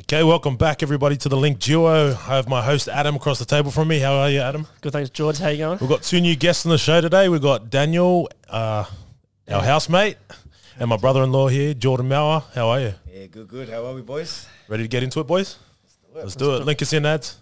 Okay, welcome back everybody to the Link Duo. I have my host Adam across the table from me. How are you, Adam? Good, thanks, George. How you going? We've got two new guests on the show today. We've got Daniel, uh, our housemate, and my brother-in-law here, Jordan Mauer. How are you? Yeah, good, good. How are we, boys? Ready to get into it, boys? Let's do it. Link us in, ads.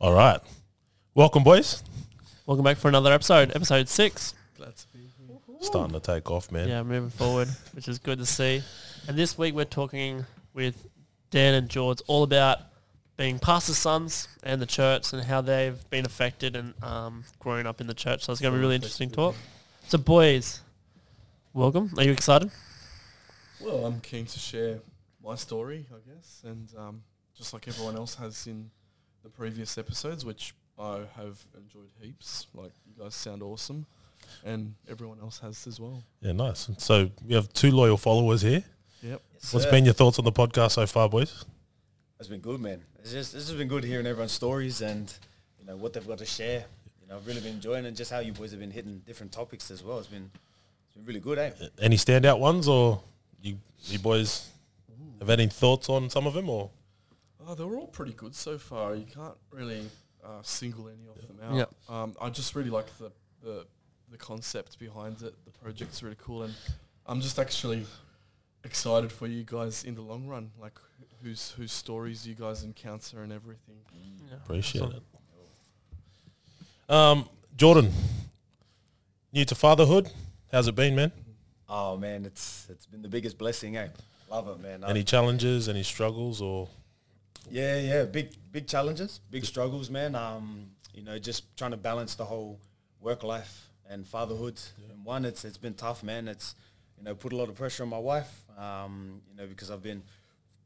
All right. Welcome, boys. Welcome back for another episode, episode six. Glad to be here. Starting to take off, man. Yeah, moving forward, which is good to see. And this week we're talking with Dan and George all about being pastors' sons and the church and how they've been affected and um, growing up in the church. So it's going to be a really interesting talk. So, boys, welcome. Are you excited? Well, I'm keen to share my story, I guess, and um, just like everyone else has in the previous episodes, which I have enjoyed heaps. Like you guys sound awesome, and everyone else has as well. Yeah, nice. So we have two loyal followers here. Yep. Yes, What's sir. been your thoughts on the podcast so far, boys? It's been good, man. It's just this has been good hearing everyone's stories and you know what they've got to share. You know, I've really been enjoying it. Just how you boys have been hitting different topics as well. It's been it's been really good, eh? Any standout ones, or you, you boys have any thoughts on some of them, or Oh, they were all pretty good so far. You can't really uh, single any of them out. Yep. Um, I just really like the, the the concept behind it. The project's really cool, and I'm just actually excited for you guys in the long run. Like whose whose stories you guys encounter and everything. Yeah. appreciate Awesome. it? Um, Jordan, new to fatherhood. How's it been, man? Oh man, it's it's been the biggest blessing, eh? Love it, man. Any challenges, any struggles, or Yeah, yeah, big big challenges, big struggles, man. Um, you know, just trying to balance the whole work life and fatherhood. And one, it's it's been tough, man. It's you know put a lot of pressure on my wife. Um, you know, because I've been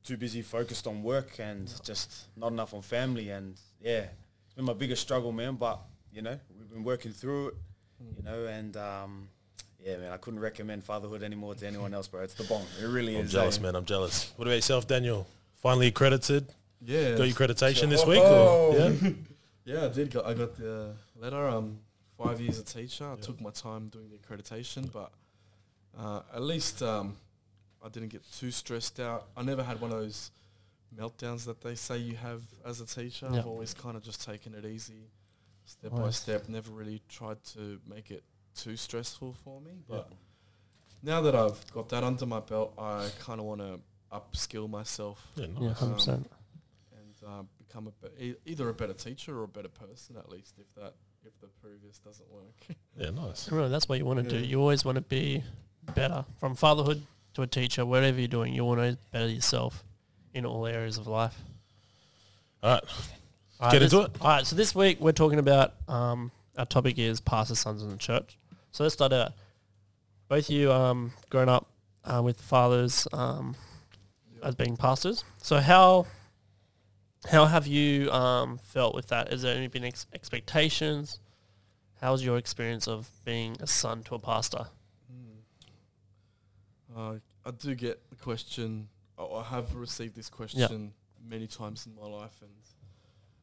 too busy focused on work and just not enough on family. And yeah, it's been my biggest struggle, man. But you know, we've been working through it. You know, and um, yeah, man, I couldn't recommend fatherhood anymore to anyone else, bro. It's the bomb. It really is. I'm jealous, eh? man. I'm jealous. What about yourself, Daniel? Finally accredited. Yeah. Got your accreditation this Oh. week, or yeah? Yeah, I did. Got, I got the letter. Um, five years a teacher. I took my time doing the accreditation, but uh, at least um, I didn't get too stressed out. I never had one of those meltdowns that they say you have as a teacher. Yeah. I've always kind of just taken it easy, step by step. Never really tried to make it too stressful for me. But now that I've got that under my belt, I kind of want to upskill myself Yeah, Yeah, hundred percent. and uh, become a be- e- either a better teacher or a better person at least if that if the previous doesn't work. yeah, nice. Really, that's what you want to do. You always want to be better. From fatherhood to a teacher, whatever you're doing, you want to better yourself in all areas of life. All right, All Get this- into it. All right, so this week we're talking about um, our topic is pastor sons in the church. So let's start out. Both you um, grown up uh, with fathers um, as being pastors. So how how have you um, felt with that? Has there any been ex- expectations? How's your experience of being a son to a pastor? Uh, I do get the question. I I have received this question many times in my life, and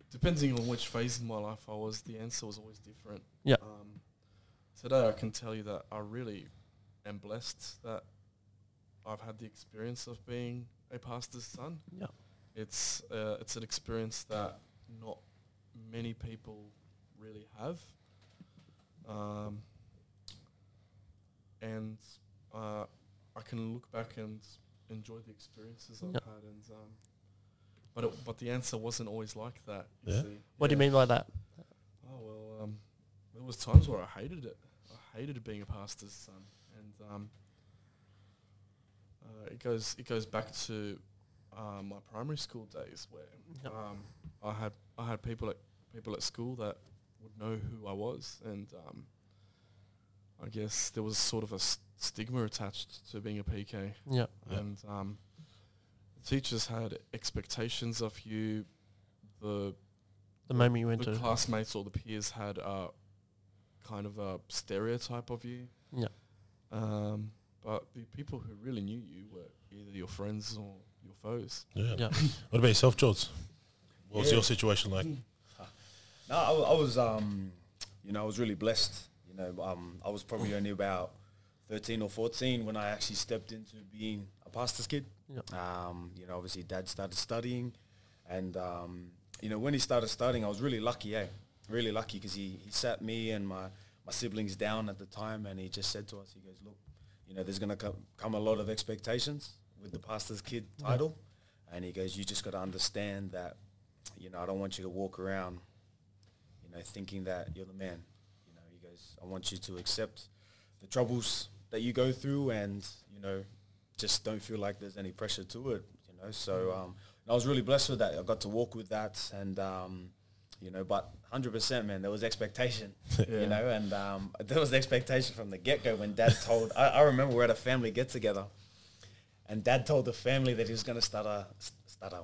depending on which phase in my life I was, the answer was always different. Yeah. Um, today, I can tell you that I really am blessed that I've had the experience of being a pastor's son. Yeah. It's uh, it's an experience that not many people really have. Um, and uh, I can look back and enjoy the experiences I've had, and um, but it, but the answer wasn't always like that. you Yeah? see. What do you mean by that? Oh well, um, there was times where I hated it. I hated being a pastor's son, and um, uh, it goes it goes back to uh, my primary school days where Yep. um, I had I had people at people at school that would know who I was, and um, I guess there was sort of a stigma attached to being a PK, Yeah. And um, the teachers had expectations of you. The The moment you went the to classmates or the peers had a kind of a stereotype of you. Yeah. Um, but the people who really knew you were either your friends or foes. Yeah. Yeah. What about yourself, George? What was Yeah. your situation like? No, I, I was, um, you know, I was really blessed. You know, um, I was probably only about 13 or 14 when I actually stepped into being a pastor's kid. Yep. Um, you know, obviously dad started studying and, um, you know, when he started studying, I was really lucky, eh? Really lucky because he, he sat me and my, my siblings down at the time and he just said to us, he goes, look, you know, there's going to come, come a lot of expectations with the pastor's kid title. And he goes, you just got to understand that, you know, I don't want you to walk around you know, thinking that you're the man. You know, he goes, I want you to accept the troubles that you go through and, you know, just don't feel like there's any pressure to it, you know. So um, I was really blessed with that. I got to walk with that and, um, you know, but 100%, man, there was expectation, Yeah. you know, and um, there was expectation from the get-go when dad told, I, I remember we're at a family get-together and dad told the family that he was going to start a, start a,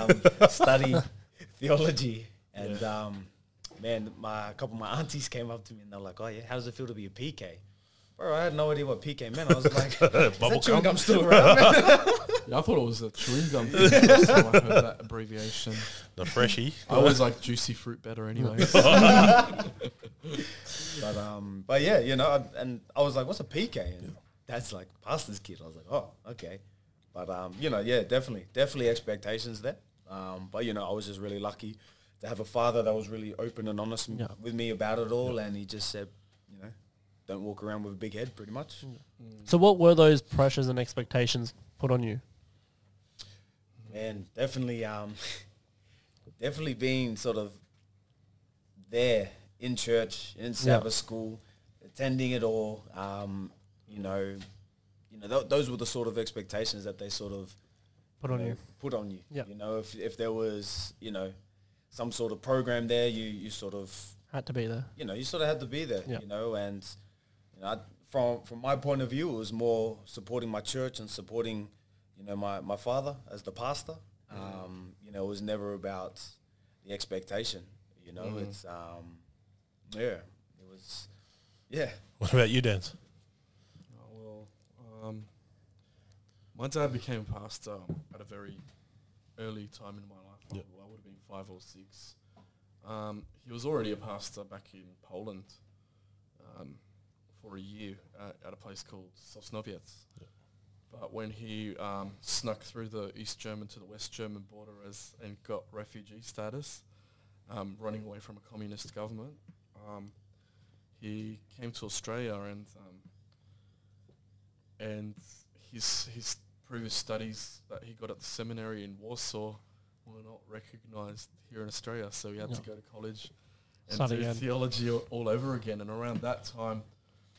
um, study theology and, um, man, my a couple of my aunties came up to me and they're like, "Oh yeah, how does it feel to be a PK?" Bro, I had no idea what PK meant. I was like, "Is Bubble that chewing gum? gum still around?" Yeah, I thought it was a chewing gum. thing the I heard that abbreviation. The freshie. I always like juicy fruit better, anyways. but um, but yeah, you know, I- and I was like, "What's a PK?" And that's like pastor's kid. I was like, "Oh, okay." But um, you know, yeah, definitely, definitely expectations there. Um, but you know, I was just really lucky to have a father that was really open and honest m- Yeah. with me about it all, and he just said, you know, don't walk around with a big head, pretty much. So what were those pressures and expectations put on you? Man, definitely, um, definitely being sort of there in church, in Sabbath school, attending it all. Um, you know, you know, th- those were the sort of expectations that they sort of Put on know, you. Put on you. Yeah. You know, if if there was, you know, some sort of program there, you you sort of Had to be there. you know, you sort of had to be there, Yeah. you know, and you know, I, from from my point of view, it was more supporting my church and supporting, you know, my, my father as the pastor. Um, you know, it was never about the expectation. You know, Mm. it's um, yeah, it was, yeah, What about you, Dan? Um, my dad became a pastor at a very early time in my life. I Yep. would- I would have been five or six. Um, he was already a pastor back in Poland um, for a year uh, at a place called Sosnowiec. Yep. But when he um, snuck through the East German to the West German border as and got refugee status, um, running away from a communist government, um, he came to Australia and um, and his his previous studies that he got at the seminary in Warsaw were not recognised here in Australia, so he had to go to college and Start do again. theology all, over again. And around that time,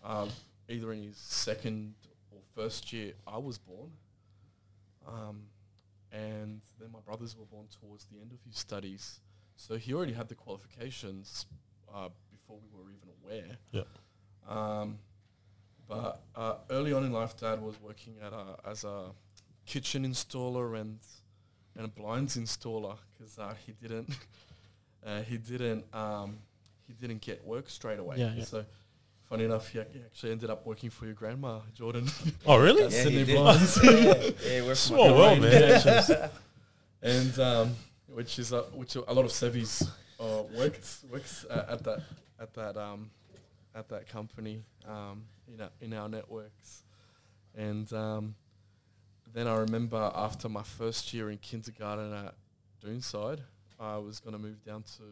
um, either in his second or first year, I was born. Um, and then my brothers were born towards the end of his studies. So he already had the qualifications uh, before we were even aware. Yep. Um, but uh, early on in life, Dad was working at a, as a kitchen installer and and a blinds installer because uh, he didn't uh, he didn't um, he didn't get work straight away. Yeah, yeah. So funny enough, he ac- actually ended up working for your grandma, Jordan. Oh, really? That's yeah, Sydney he. Blinds. yeah, yeah, we're from Small Her world, man. and um, which is uh, which a lot of Sevis uh, worked worked uh, at that at that um, at that company um, in our, in our networks, and um, then I remember after my first year in kindergarten at Doonside, I was going to move down to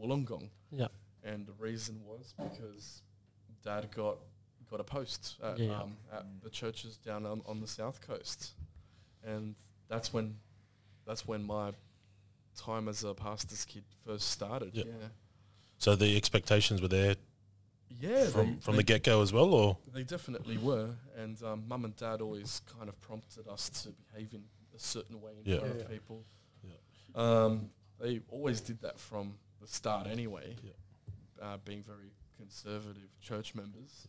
Wollongong, Yeah. and the reason was because Dad got got a post at, Yeah, yeah. um, at the churches down on, on the south coast, and that's when that's when my time as a pastor's kid first started. Yeah. Yeah, So the expectations were there yeah, from, they, from they, the get go as well, or they definitely were, and um, Mum and Dad always kind of prompted us to behave in a certain way in Yeah. front Yeah, of yeah. people. Um, they always did that from the start anyway, uh, being very conservative church members.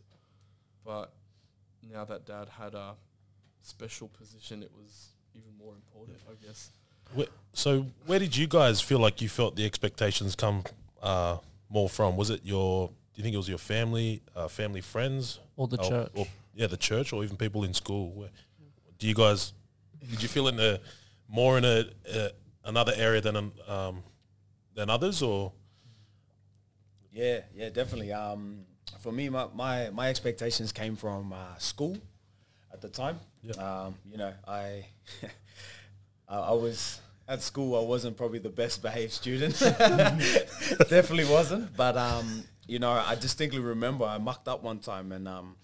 But now that Dad had a special position, it was even more important, I guess. Where, so where did you guys feel like you felt the expectations come uh, more from? Was it your? Do you think it was your family, uh, family friends, Or the or, church. or yeah the church or even people in school? Where, do you guys did you feel in a more in a, a another area than um, than others or? Yeah, yeah, definitely. Um, for me, my, my, my expectations came from uh, school at the time. Yeah. Um, you know, I I I was at school. I wasn't probably the best behaved student. Definitely wasn't. But um, you know, I distinctly remember I mucked up one time, and um,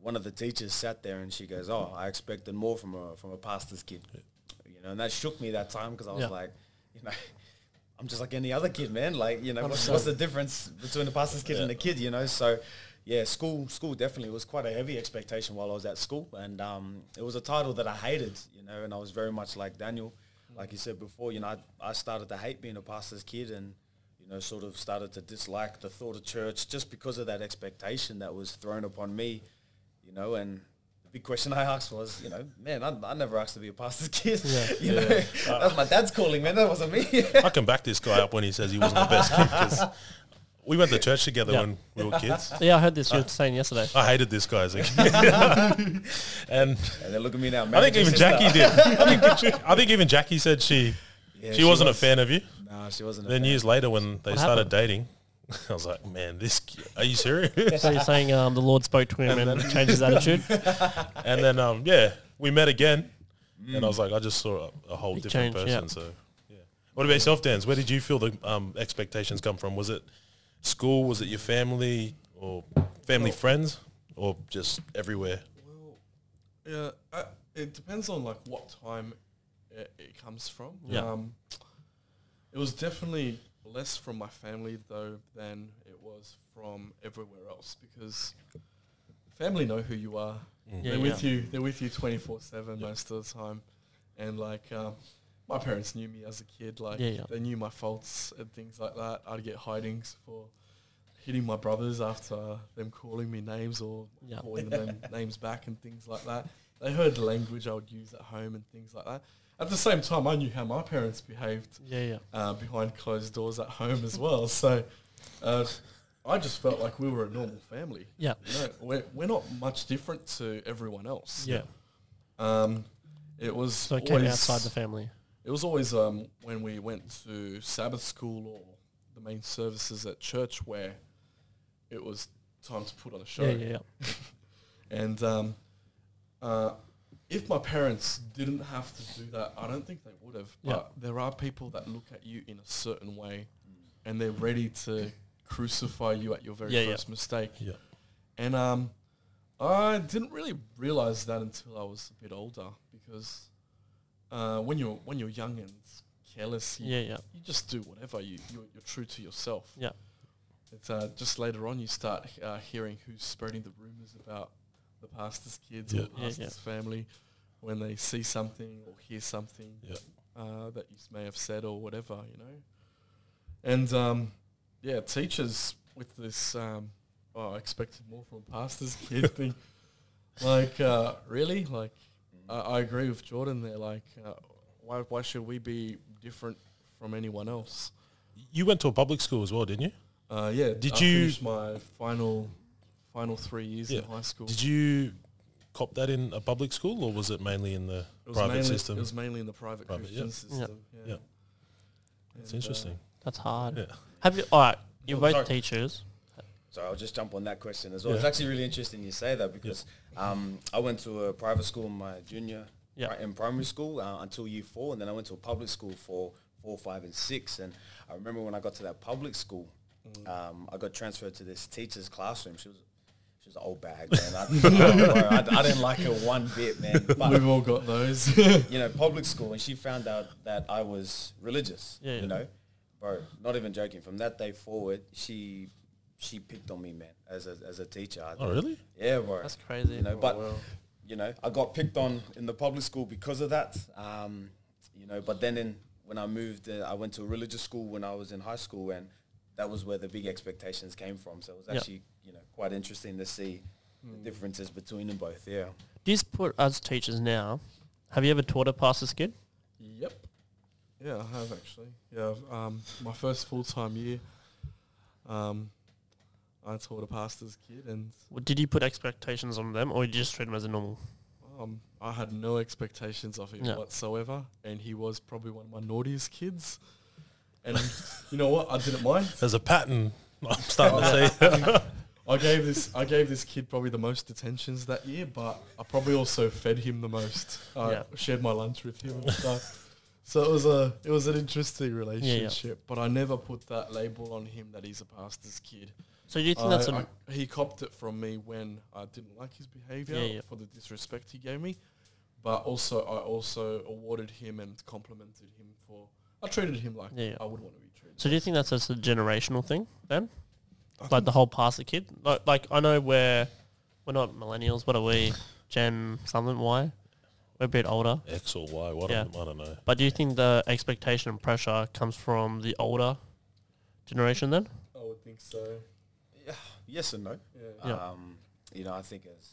one of the teachers sat there, and she goes, "Oh, I expected more from a from a pastor's kid." You know, and that shook me that time because I was Yeah. like, you know. I'm just like any other kid, man. Like, you know, what's, what's the difference between a pastor's kid and a kid, you know? So, yeah, school school definitely was quite a heavy expectation while I was at school. And um, it was a title that I hated, you know, and I was very much like Daniel. Like you said before, you know, I, I started to hate being a pastor's kid and, know, sort of started to dislike the thought of church just because of that expectation that was thrown upon me, you know, and the big question I asked was, you know, man, I, I never asked to be a pastor's kid. Yeah. you know, that was my dad's calling, man. That wasn't me. I can back this guy up when he says he wasn't the best kid because we went to church together Yeah. when we were kids. Yeah, I heard this you were saying yesterday. I hated this guy as a kid, and And then look at me now. I think even sister. Jackie did. I think, I think even Jackie said she Yeah, she, wasn't was. a fan of you. No, she wasn't. Then years later, when they What started happened? dating, I was like, man, this. ki- Are you serious? So you're saying um, the Lord spoke to him and, changed his attitude? and then um, yeah, we met again, and I was like, I just saw a, a whole Big different change, yeah. person. So yeah. What about yourself, Dan? Where did you feel the um, expectations come from? Was it school? Was it your family or family friends, or just everywhere? Well, yeah, I, it depends on like what time it, it comes from. Yeah. Um, it was definitely less from my family though than it was from everywhere else because family know who you are. Yeah, they're with yeah. you. They're with you twenty four seven most of the time, and like um, my parents knew me as a kid. Like Yeah, yeah. they knew my faults and things like that. I'd get hidings for hitting my brothers after them calling me names or Yeah. calling them names back and things like that. They heard the language I would use at home and things like that. At the same time, I knew how my parents behaved Yeah, yeah. uh, behind closed doors at home as well. So uh, I just felt like we were a normal family. Yeah. You know, we're, we're not much different to everyone else. Yeah. Um, it was So it came outside the family. It was always um, when we went to Sabbath school or the main services at church where it was time to put on a show. Yeah, yeah, yeah. And um, uh, if my parents didn't have to do that, I don't think they would have. Yeah. But there are people that look at you in a certain way, and they're ready to crucify you at your very Yeah, yeah. first mistake. Yeah. And um, I didn't really realize that until I was a bit older because uh, when you're when you're young and careless, you, Yeah, yeah. you just do whatever. You you're, you're true to yourself. Yeah. It's uh, just later on you start uh, hearing who's spreading the rumors about the pastor's kids Yeah. or Yeah, the yeah. pastor's family when they see something or hear something Yeah. uh, that you may have said or whatever, you know. And um, yeah, teachers with this, um, oh, I expected more from a pastor's kid thing. Like, uh, really? Like, I I agree with Jordan there. Like, uh, why, why should we be different from anyone else? You went to a public school as well, didn't you? Uh, yeah. Did I you- finished my final final three years Yeah. in high school? Did you cop that in a public school, or was it mainly in the private mainly, system? It was mainly in the private, Private, Christian yeah. system. Yeah. Yeah. That's And, uh, interesting. That's hard. Yeah. Have you? All right. You're Oh, both sorry. teachers. So I'll just jump on that question as well. It's actually really interesting you say that because um, I went to a private school in my junior Yeah. in primary school uh, until year four, and then I went to a public school for four, five, and six. And I remember when I got to that public school, um, I got transferred to this teacher's classroom. She was she was an old bag, man. I, bro, I, I didn't like her one bit, man. But We've all got those. you know, public school, and she found out that I was religious. Yeah, yeah. You know, bro, not even joking. From that day forward, she she picked on me, man, as a as a teacher. I Oh, really? Yeah, bro. That's crazy. You know, but wow. you know, I got picked on in the public school because of that. Um, you know, but then in when I moved, uh, I went to a religious school when I was in high school, and that was where the big expectations came from. So it was Yeah. actually you know quite interesting to see the differences between them both. Yeah. Do you put us teachers now? Have you ever taught a pastor's kid? Yep. Yeah, I have actually. Yeah, um, my first full time year, um, I taught a pastor's kid, and W- Did you put expectations on them, or did you just treat them as a normal? um, I had no expectations of him Yeah. whatsoever, and he was probably one of my naughtiest kids. And you know what? I didn't mind. There's a pattern I'm starting to see. I gave this I gave this kid probably the most detentions that year, but I probably also fed him the most. I Yeah. shared my lunch with him and stuff. So it was a it was an interesting relationship, but I never put that label on him that he's a pastor's kid. So you think I- that's a I- he copped it from me when I didn't like his behavior Yeah, yeah. for the disrespect he gave me, but also I also awarded him and complimented him for. I treated him like Yeah, yeah. I would want to be treated. So do you think that's just a generational thing then? I Like the whole pastor kid? Like, like I know we're we're not millennials. What are we? Gen something Y? We're a bit older. X or Y, what Yeah. I don't know. But do you think the expectation and pressure comes from the older generation then? I would think so. Yeah, yes and no. Yeah. Yeah. Um, you know, I think as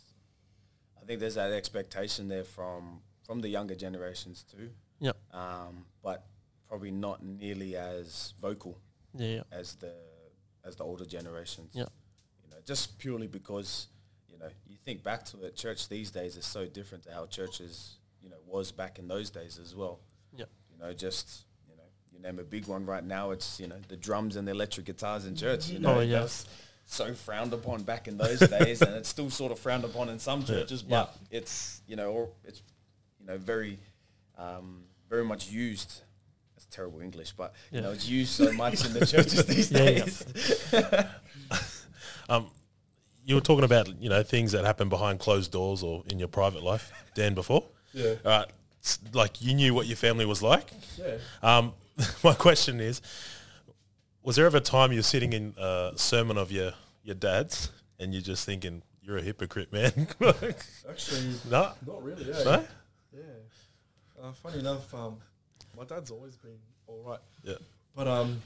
I think there's that expectation there from from the younger generations too. Yep. Um, but probably not nearly as vocal Yeah, yeah. as the as the older generations. Yep. You know, just purely because you know you think back to it, church these days is so different to how churches you know was back in those days as well. Yep. You know, just you know, you name a big one right now. It's you know the drums and the electric guitars in church. You know, Oh, yeah. that's so frowned upon back in those days, and it's still sort of frowned upon in some churches. But it's you know, or it's you know very um, very much used. That's terrible English, but you Yeah. know it's used so much in the churches these Yeah, yeah. days. Um, you were talking about you know things that happen behind closed doors or in your private life, Dan. Before, Yeah. all right, like you knew what your family was like. Yeah. Um, my question is, was there ever a time you're sitting in a sermon of your your dad's and you're just thinking you're a hypocrite, man? Actually, no, not really. Yeah. no, Yeah. Uh, funny enough, um, my dad's always been all right. yeah, But um,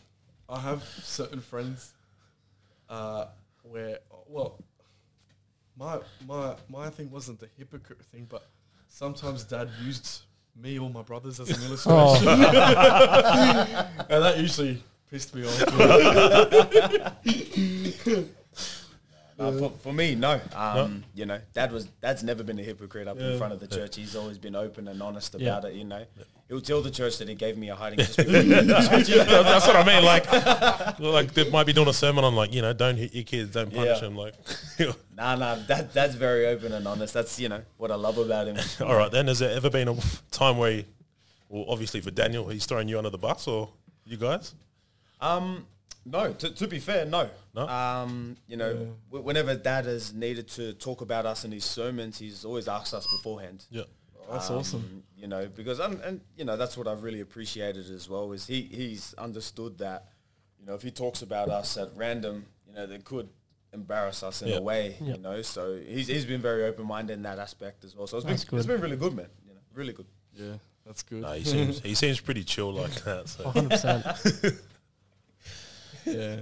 I have certain friends uh, where, well, my my my thing wasn't the hypocrite thing, but sometimes dad used me or my brothers as an illustration, and that usually pissed me off. Uh, for, for me, no. Um, You know, dad was dad's never been a hypocrite up in front of the church. He's always been open and honest Yeah. about it. You know, he'll tell the church that he gave me a hiding just that's what I mean. Like, like they might be doing a sermon on like you know don't hit your kids, don't punish Yeah. them. Like, nah, nah, that that's very open and honest. That's you know what I love about him. all right, then has there ever been a time where, he, well, obviously for Daniel, he's throwing you under the bus or you guys? Um, no. To, to be fair, no. No? Um, you know, wh- whenever dad has needed to talk about us in his sermons, he's always asked us beforehand. Yeah, That's Um, awesome. You know, because and, and you know that's what I've really appreciated as well is he he's understood that you know if he talks about us at random, you know, that could embarrass us in Yeah. a way. Yeah. You know, so he's he's been very open minded in that aspect as well. So it's been good. it's been really good, man. You know, really good. Yeah, that's good. no, he seems he seems pretty chill like that. So. 100%. yeah.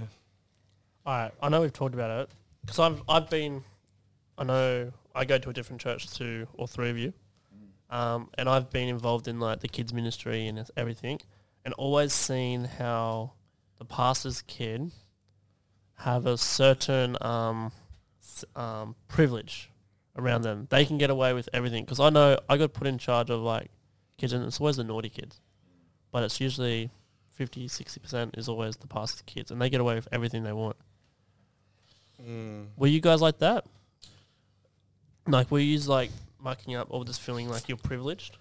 All right, I know we've talked about it because I've I've been, I know I go to a different church to all three of you, um, and I've been involved in like the kids ministry and everything, and always seen how the pastor's kid have a certain um, um, privilege around them. They can get away with everything because I know I got put in charge of like kids, and it's always the naughty kids, but it's usually 50, 60% is always the pastor's kids, and they get away with everything they want. Mm. Were you guys like that? Like, were you like mucking up or just feeling like you're privileged?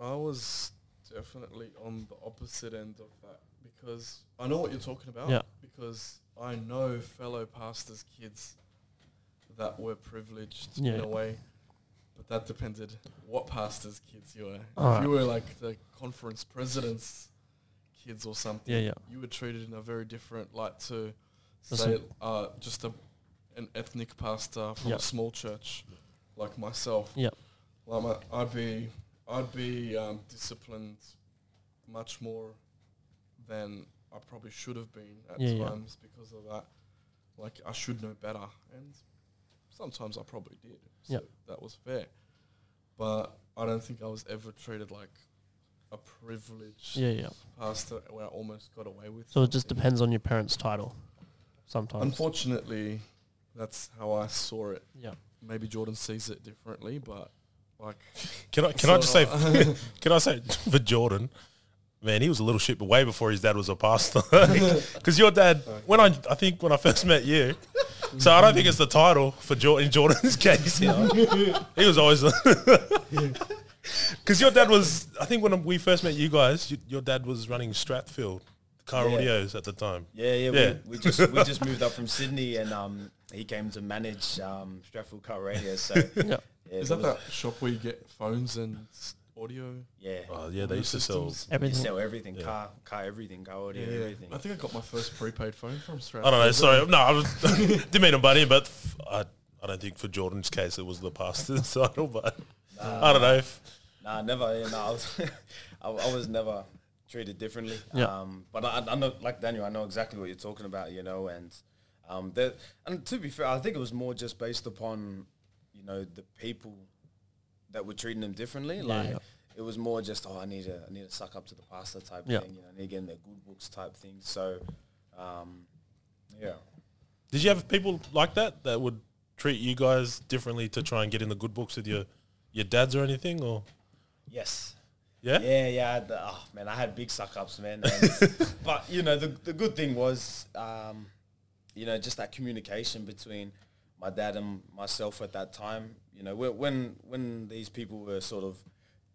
I was definitely on the opposite end of that because I know what you're talking about. Yeah. Because I know fellow pastors' kids that were privileged Yeah. in a way, but that depended what pastors' kids you were. Alright. If you were like the conference president's kids or something, Yeah, yeah. you were treated in a very different light to say uh, just a an ethnic pastor from Yeah. a small church like myself. Yeah. Like my, I'd be I'd be um, disciplined much more than I probably should have been at Yeah, yeah. times because of that. Like I should know better, and sometimes I probably did. So Yeah. that was fair, but I don't think I was ever treated like a privileged Yeah, yeah. pastor where I almost got away with. So it just depends on your parents' title. sometimes. Unfortunately, that's how I saw it. yeah. Maybe Jordan sees it differently, but like Can I can I just say can I say for Jordan, man, he was a little shit, but way before his dad was a pastor. Because your dad, when I I think when I first met you, so I don't think it's the title for Jordan in Jordan's case. You know? he was always because your dad was. I think when we first met you guys, you, your dad was running Stratfield car Yeah. audios at the time. Yeah, yeah. Yeah. We, we just we just moved up from Sydney, and um, he came to manage um, Stratford Car Radio. So Yeah. yeah, is that was- that shop where you get phones and audio? Yeah, Oh yeah, they used to sell. Systems? we Everything. sell everything, Yeah. car, car, everything, car audio, Yeah, everything. I think I got my first prepaid phone from Stratford. I don't know. Sorry, no, I was, didn't mean to butt in, but f- I I don't think for Jordan's case it was the pastor's title, but I don't know. If, Nah, never. Yeah, no, I was, I, I was never treated differently. Yeah. Um, but I, I know, like Daniel, I know exactly what you're talking about. You know, and um, that, and to be fair, I think it was more just based upon, you know, the people that were treating them differently. Yeah, like yeah. it was more just, oh, I need to, I need to suck up to the pastor type Yeah. thing. You know, I need to get in their good books type thing. So, um, yeah. did you have people like that that would treat you guys differently to try and get in the good books with your your dads or anything, or Yes. yeah? Yeah, yeah. Had the- oh man, I had big suck ups, man. And- but you know, the the good thing was, um, you know, just that communication between my dad and myself at that time. You know, when when when these people were sort of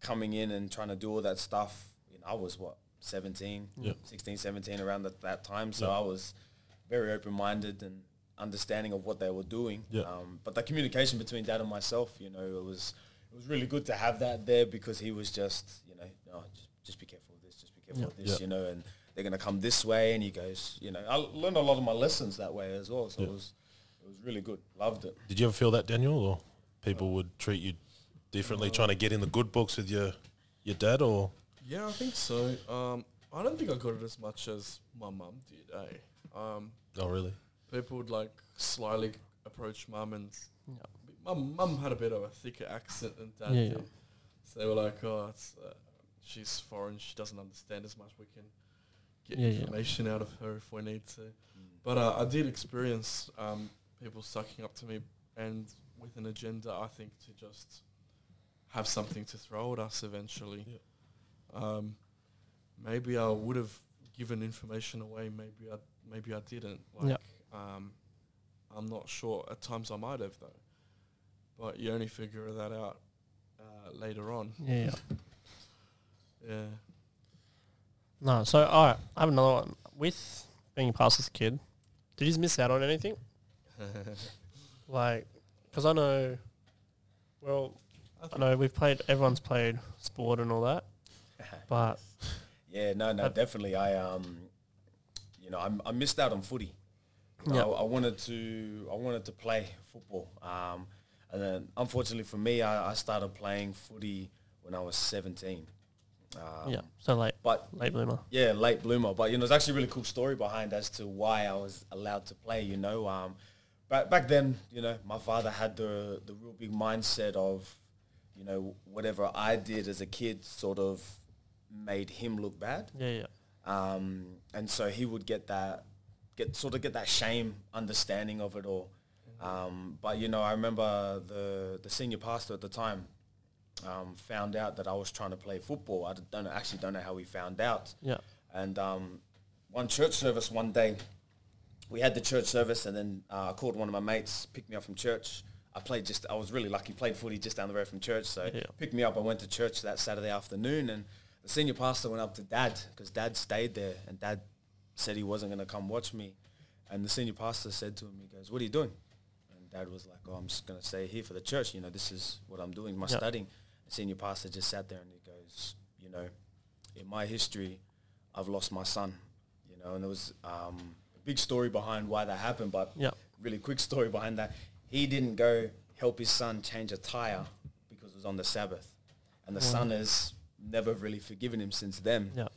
coming in and trying to do all that stuff, you know, I was what 17, Yeah. 16, 17 around that, that time. So Yeah. I was very open minded and understanding of what they were doing. Yeah. Um, but the communication between dad and myself, you know, it was was really good to have that there because he was just, you know, no, just, just be careful with this, just be careful Yeah. with this, Yeah. you know, and they're gonna come this way, and he goes, you know, I learned a lot of my lessons that way as well. So Yeah. it was it was really good. Loved it. Did you ever feel that, Daniel, or people would treat you differently, trying to get in the good books with your your dad, or Yeah, I think so. Um, I don't think I got it as much as my mum did. Eh? Um, oh really? people would like slyly approach mum, and Yeah. mum mum had a bit of a thicker accent than dad Yeah, yeah. So they were like, "Oh, it's, uh, she's foreign. She doesn't understand as much. We can get Yeah, yeah. information out of her if we need to." But uh, I did experience um, people sucking up to me, and with an agenda, I think to just have something to throw at us eventually. Um, maybe I would have given information away. Maybe I maybe I didn't. Like, Yeah. um, I'm not sure. At times I might have though, but you only figure that out uh, later on. Yeah. yeah. Yeah. No, so all right, I have another one. With being a pastor's kid, did you miss out on anything? Like, because I know, well, I know we've played, everyone's played sport and all that, but Yeah, no, no, definitely. I um, you know, I, I missed out on footy. You know, Yeah. I, I wanted to, I wanted to play football. Um, and then unfortunately for me, I, I started playing footy when I was seventeen. Um, yeah, so late, But late bloomer. yeah, late bloomer. But you know, there's actually a really cool story behind as to why I was allowed to play. You know, um, back back then, you know, my father had the the real big mindset of, you know, whatever I did as a kid, sort of made him look bad. Yeah, yeah, Um, and so he would get that, get sort of get that shame understanding of it all. Um, but you know, I remember the the senior pastor at the time um, found out that I was trying to play football. I don't actually don't know how he found out. yeah, And um, one church service one day, we had the church service, and then uh, I called one of my mates, picked me up from church. I played just, I was really lucky, played footy just down the road from church. So Yeah. picked me up. I went to church that Saturday afternoon, and the senior pastor went up to dad because dad stayed there, and dad said he wasn't going to come watch me. And the senior pastor said to him, he goes, "What are you doing?" And dad was like, "Oh, I'm just going to stay here for the church. You know, this is what I'm doing, my Yeah. studying." The senior pastor just sat there and he goes, "You know, in my history, I've lost my son." You know, and there was um, a big story behind why that happened, but yeah, really quick story behind that. He didn't go help his son change a tire because it was on the Sabbath, and the Wow. son has never really forgiven him since then. yeah,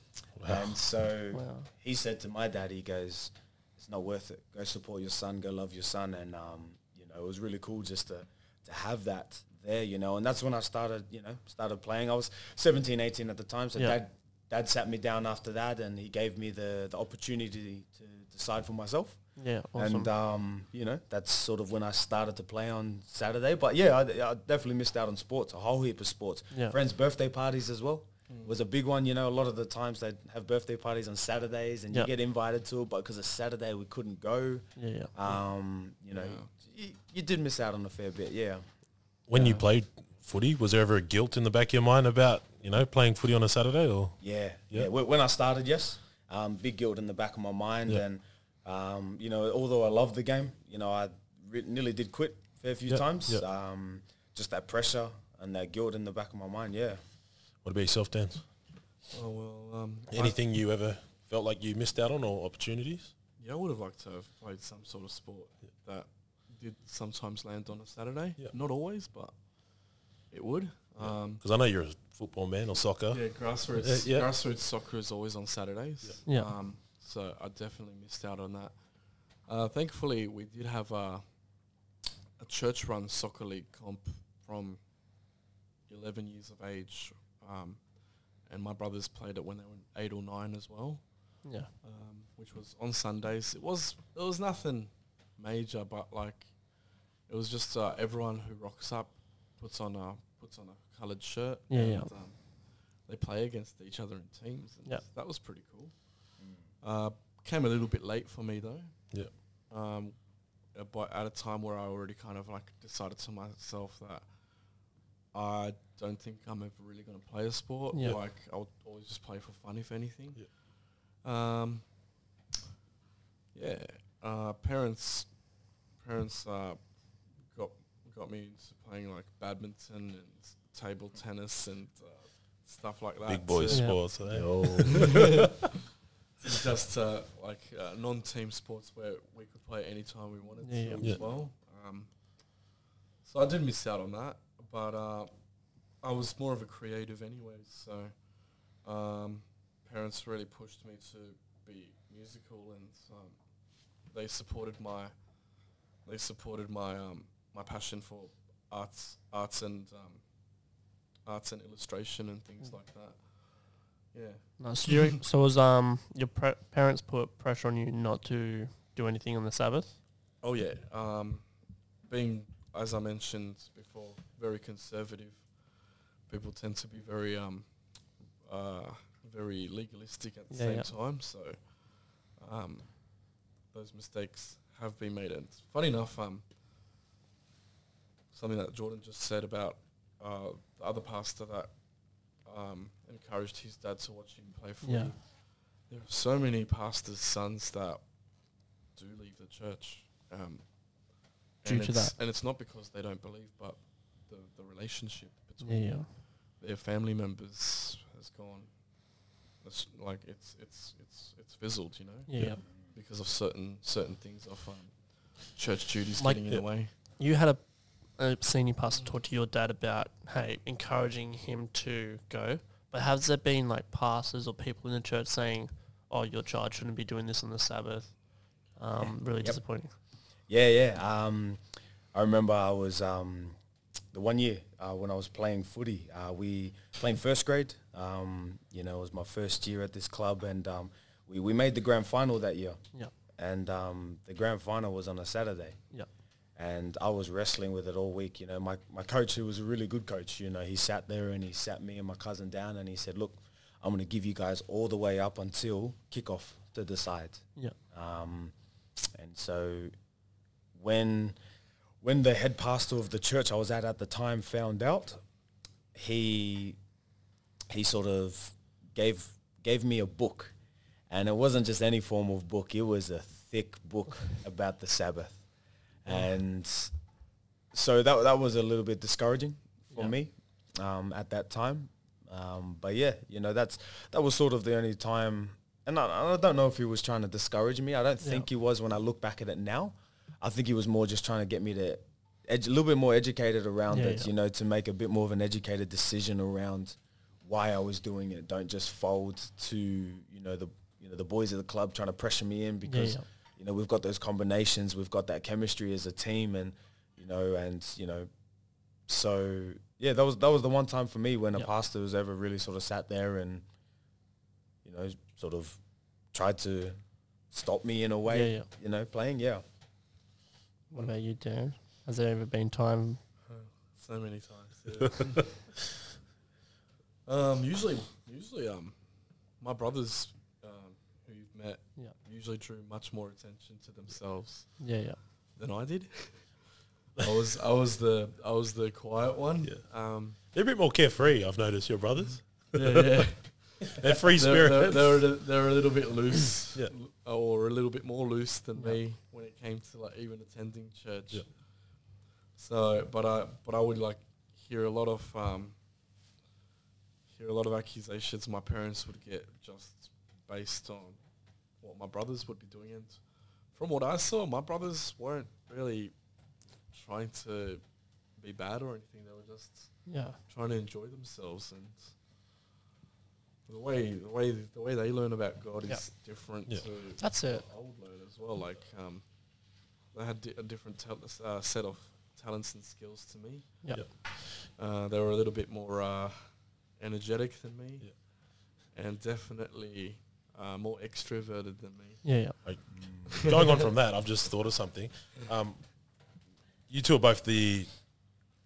And so Wow. he said to my dad, he goes, "It's not worth it. Go support your son. Go love your son." And um, you know, it was really cool just to to have that there, you know. And that's when I started, you know, started playing. I was 17, 18 at the time, so Yeah. dad dad sat me down after that, and he gave me the the opportunity to decide for myself. Yeah, awesome. And um, you know, that's sort of when I started to play on Saturday. But yeah, I, I definitely missed out on sports, a whole heap of sports. Yeah. Friends' birthday parties as well was a big one. You know, a lot of the times they'd have birthday parties on Saturdays, and Yeah. you get invited to it, but because it's Saturday, we couldn't go. yeah, yeah. Um, you know, you, you did miss out on a fair bit. Yeah. When you played footy, was there ever a guilt in the back of your mind about you know playing footy on a Saturday or? Yeah, Yeah. yeah. When I started, yes, um, big guilt in the back of my mind, Yeah. and um, you know, although I loved the game, you know, I re- nearly did quit a fair few Yeah, times. yeah. Um, just that pressure and that guilt in the back of my mind. Yeah. What about yourself, Dan? Oh well, um, I- Anything you ever felt like you missed out on or opportunities? yeah, I would have liked to have played some sort of sport that did sometimes land on a Saturday. Yeah. Not always, but it would. Um, Because I know you're a football man or soccer. yeah, grassroots Yeah, yeah. grassroots soccer is always on Saturdays. Yeah. Um, so I definitely missed out on that. Uh, thankfully, we did have a a church-run soccer league comp from 11 years of age, um, and my brothers played it when they were eight or nine as well yeah. um, which was on Sundays. It was it was nothing major, but like it was just uh, everyone who rocks up puts on a puts on a coloured shirt. Yeah, and, yeah. Um, they play against each other in teams. And Yeah. that was pretty cool. Uh, came a little bit late for me though. Yeah. Um, uh, but at a time where I already kind of like decided to myself that I don't think I'm ever really going to play a sport. Yeah. Like I'll always just play for fun, if anything. Yeah. Um, yeah. Uh, parents, parents uh, got got me into playing like badminton and table tennis and uh, stuff like that. Big boys Yeah. sports. eh? just uh, like uh, non-team sports where we could play anytime we wanted Yeah, to yeah. Yeah. as well. Um, so I did miss out on that, but uh, I was more of a creative anyway. So um, parents really pushed me to be musical, and um, they supported my they supported my um, my passion for arts arts and um, arts and illustration and things like that. Yeah. No, so, you, so was um your pre- parents put pressure on you not to do anything on the Sabbath? Oh yeah. Um, being as I mentioned before, very conservative. People tend to be very um, uh, very legalistic at the Yeah, same yeah. time. So um, those mistakes have been made. And funny enough, um, something that Jordan just said about uh, the other pastor that um, encouraged his dad to watch him play footy. Yeah. There are so many pastors' sons that do leave the church. Um, Due and to it's- that. And it's not because they don't believe, but the, the relationship between yeah. their family members has gone. It's like it's it's it's it's fizzled, you know, Yeah, yeah. because of certain certain things of um, church duties Like- getting in the way. You had a, a senior pastor talk to your dad about, hey, encouraging him to go. But has there been like pastors or people in the church saying, oh, your child shouldn't be doing this on the Sabbath? Um, really Yep. disappointing. Yeah, yeah. Um, I remember I was um, the one year uh, when I was playing footy. Uh, we playing first grade. Um, you know, it was my first year at this club, and um, we we made the grand final that year. Yeah. And um, the grand final was on a Saturday. Yeah. And I was wrestling with it all week. You know, my, my coach, who was a really good coach, you know, he sat there and he sat me and my cousin down and he said, look, I'm going to give you guys all the way up until kickoff to decide. Yeah. Um, and so when when the head pastor of the church I was at at the time found out, he he sort of gave gave me a book, and it wasn't just any form of book. It was a thick book about the Sabbath, and so that that was a little bit discouraging for Yeah. me um, at that time. Um, but yeah, you know that's that was sort of the only time, and I, I don't know if he was trying to discourage me. I don't Yeah. think he was when I look back at it now. I think he was more just trying to get me to edu- a little bit more educated around Yeah, it, you know, to make a bit more of an educated decision around why I was doing it. Don't just fold to you know the you know the boys at the club trying to pressure me in because yeah. You know we've got those combinations, we've got that chemistry as a team, and you know, and you know, so yeah, that was that was the one time for me when a pastor was ever really sort of sat there and you know sort of tried to stop me in a way. Yeah, yeah. You know, playing. Yeah. What about you, Darren? Has there ever been time? So many times. Yeah. um, usually, usually, um, my brothers who you've met Yeah. usually drew much more attention to themselves Yeah, yeah. than I did. I was, I was the, I was the quiet one. Yeah. Um, They're a bit more carefree. I've noticed your brothers. yeah, yeah. They're free they're, spirits. they're, they're, a- they're a little bit loose, Yeah. or a little bit more loose than Yeah. me when it came to like even attending church. Yeah. So, but I, but I would like hear a lot of, um, hear a lot of accusations my parents would get just based on what my brothers would be doing, and from what I saw, my brothers weren't really trying to be bad or anything. They were just Yeah. trying to enjoy themselves and the way the way the way they learn about God Yeah. is different Yeah. to That's it. what I would learn as well. Like um, they had di- a different tel- uh, set of talents and skills to me. Yeah. Yeah. Uh, they were a little bit more uh, energetic than me, Yeah. and definitely uh, more extroverted than me. Yeah, yeah. Going on from that, I've just thought of something. Um, you two are both the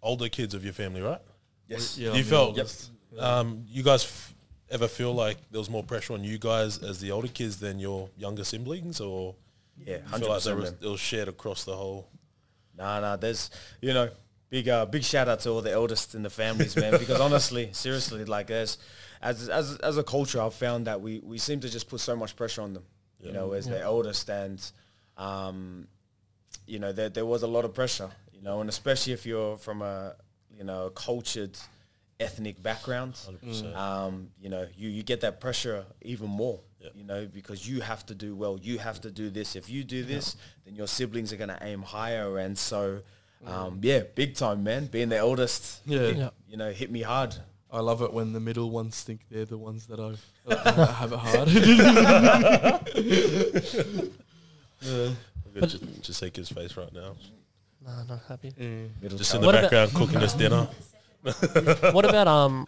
older kids of your family, right? Yes. You I'm felt- oldest. Um, you guys f- ever feel like there was more pressure on you guys as the older kids than your younger siblings, or Yeah. you Hundred feel like there percent. was, it was shared across the whole? Nah, nah. There's, you know, big, uh, big shout out to all the eldest in the families, man. Because honestly, seriously, like as, as, as, as a culture, I've found that we, we seem to just put so much pressure on them. You know, as the Yeah. eldest, and, um, you know, there there was a lot of pressure. You know, and especially if you're from a, you know, cultured, ethnic background. Um, you know, you, you get that pressure even more. Yeah. You know, because you have to do well. You have to do this. If you do this, then your siblings are going to aim higher. And so, um, yeah, big time, man. Being the eldest, Yeah. Yeah. you know, hit me hard. I love it when the middle ones think they're the ones that I've, uh, have it hard. yeah. Look at J- Jasika's face right now. No, not happy. Middle Just in the What about- background cooking us dinner. what about um?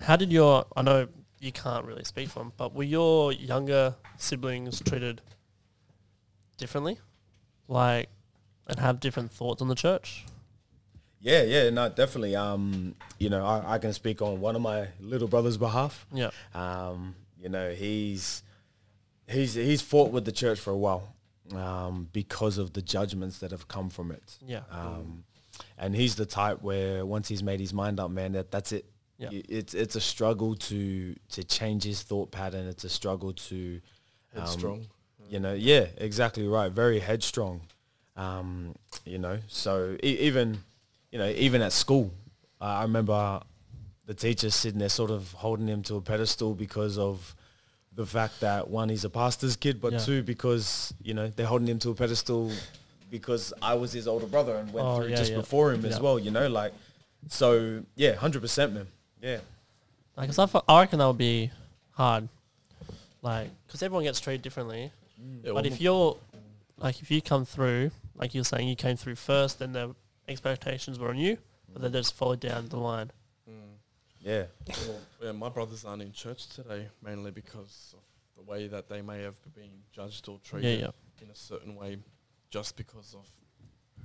How did your? I know you can't really speak for 'em, but were your younger siblings treated differently, like, and have different thoughts on the church? Yeah, yeah, no, definitely. Um, you know, I, I can speak on one of my little brother's behalf. Yeah, Um, you know, he's he's he's fought with the church for a while um, because of the judgments that have come from it. yeah, Um, and he's the type where once he's made his mind up, man, that that's it. Yeah. It's it's a struggle to to change his thought pattern. It's a struggle to um, Headstrong. you know, yeah, exactly right. Very headstrong. Um, you know, so e- even you know even at school, uh, I remember the teachers sitting there sort of holding him to a pedestal because of the fact that one he's a pastor's kid, but Yeah. two because you know they're holding him to a pedestal because I was his older brother and went Oh, through yeah, just yeah. before him as well. You know, like so yeah, hundred percent, man. Yeah, because I, fe- I reckon that would be hard, like, because everyone gets treated differently. Yeah, But if you're, like, if you come through, like you're saying, you came through first, then the expectations were on you, but then they just followed down the line. mm. yeah, Well, yeah, my brothers aren't in church today mainly because of the way that they may have been judged or treated yeah, in a certain way just because of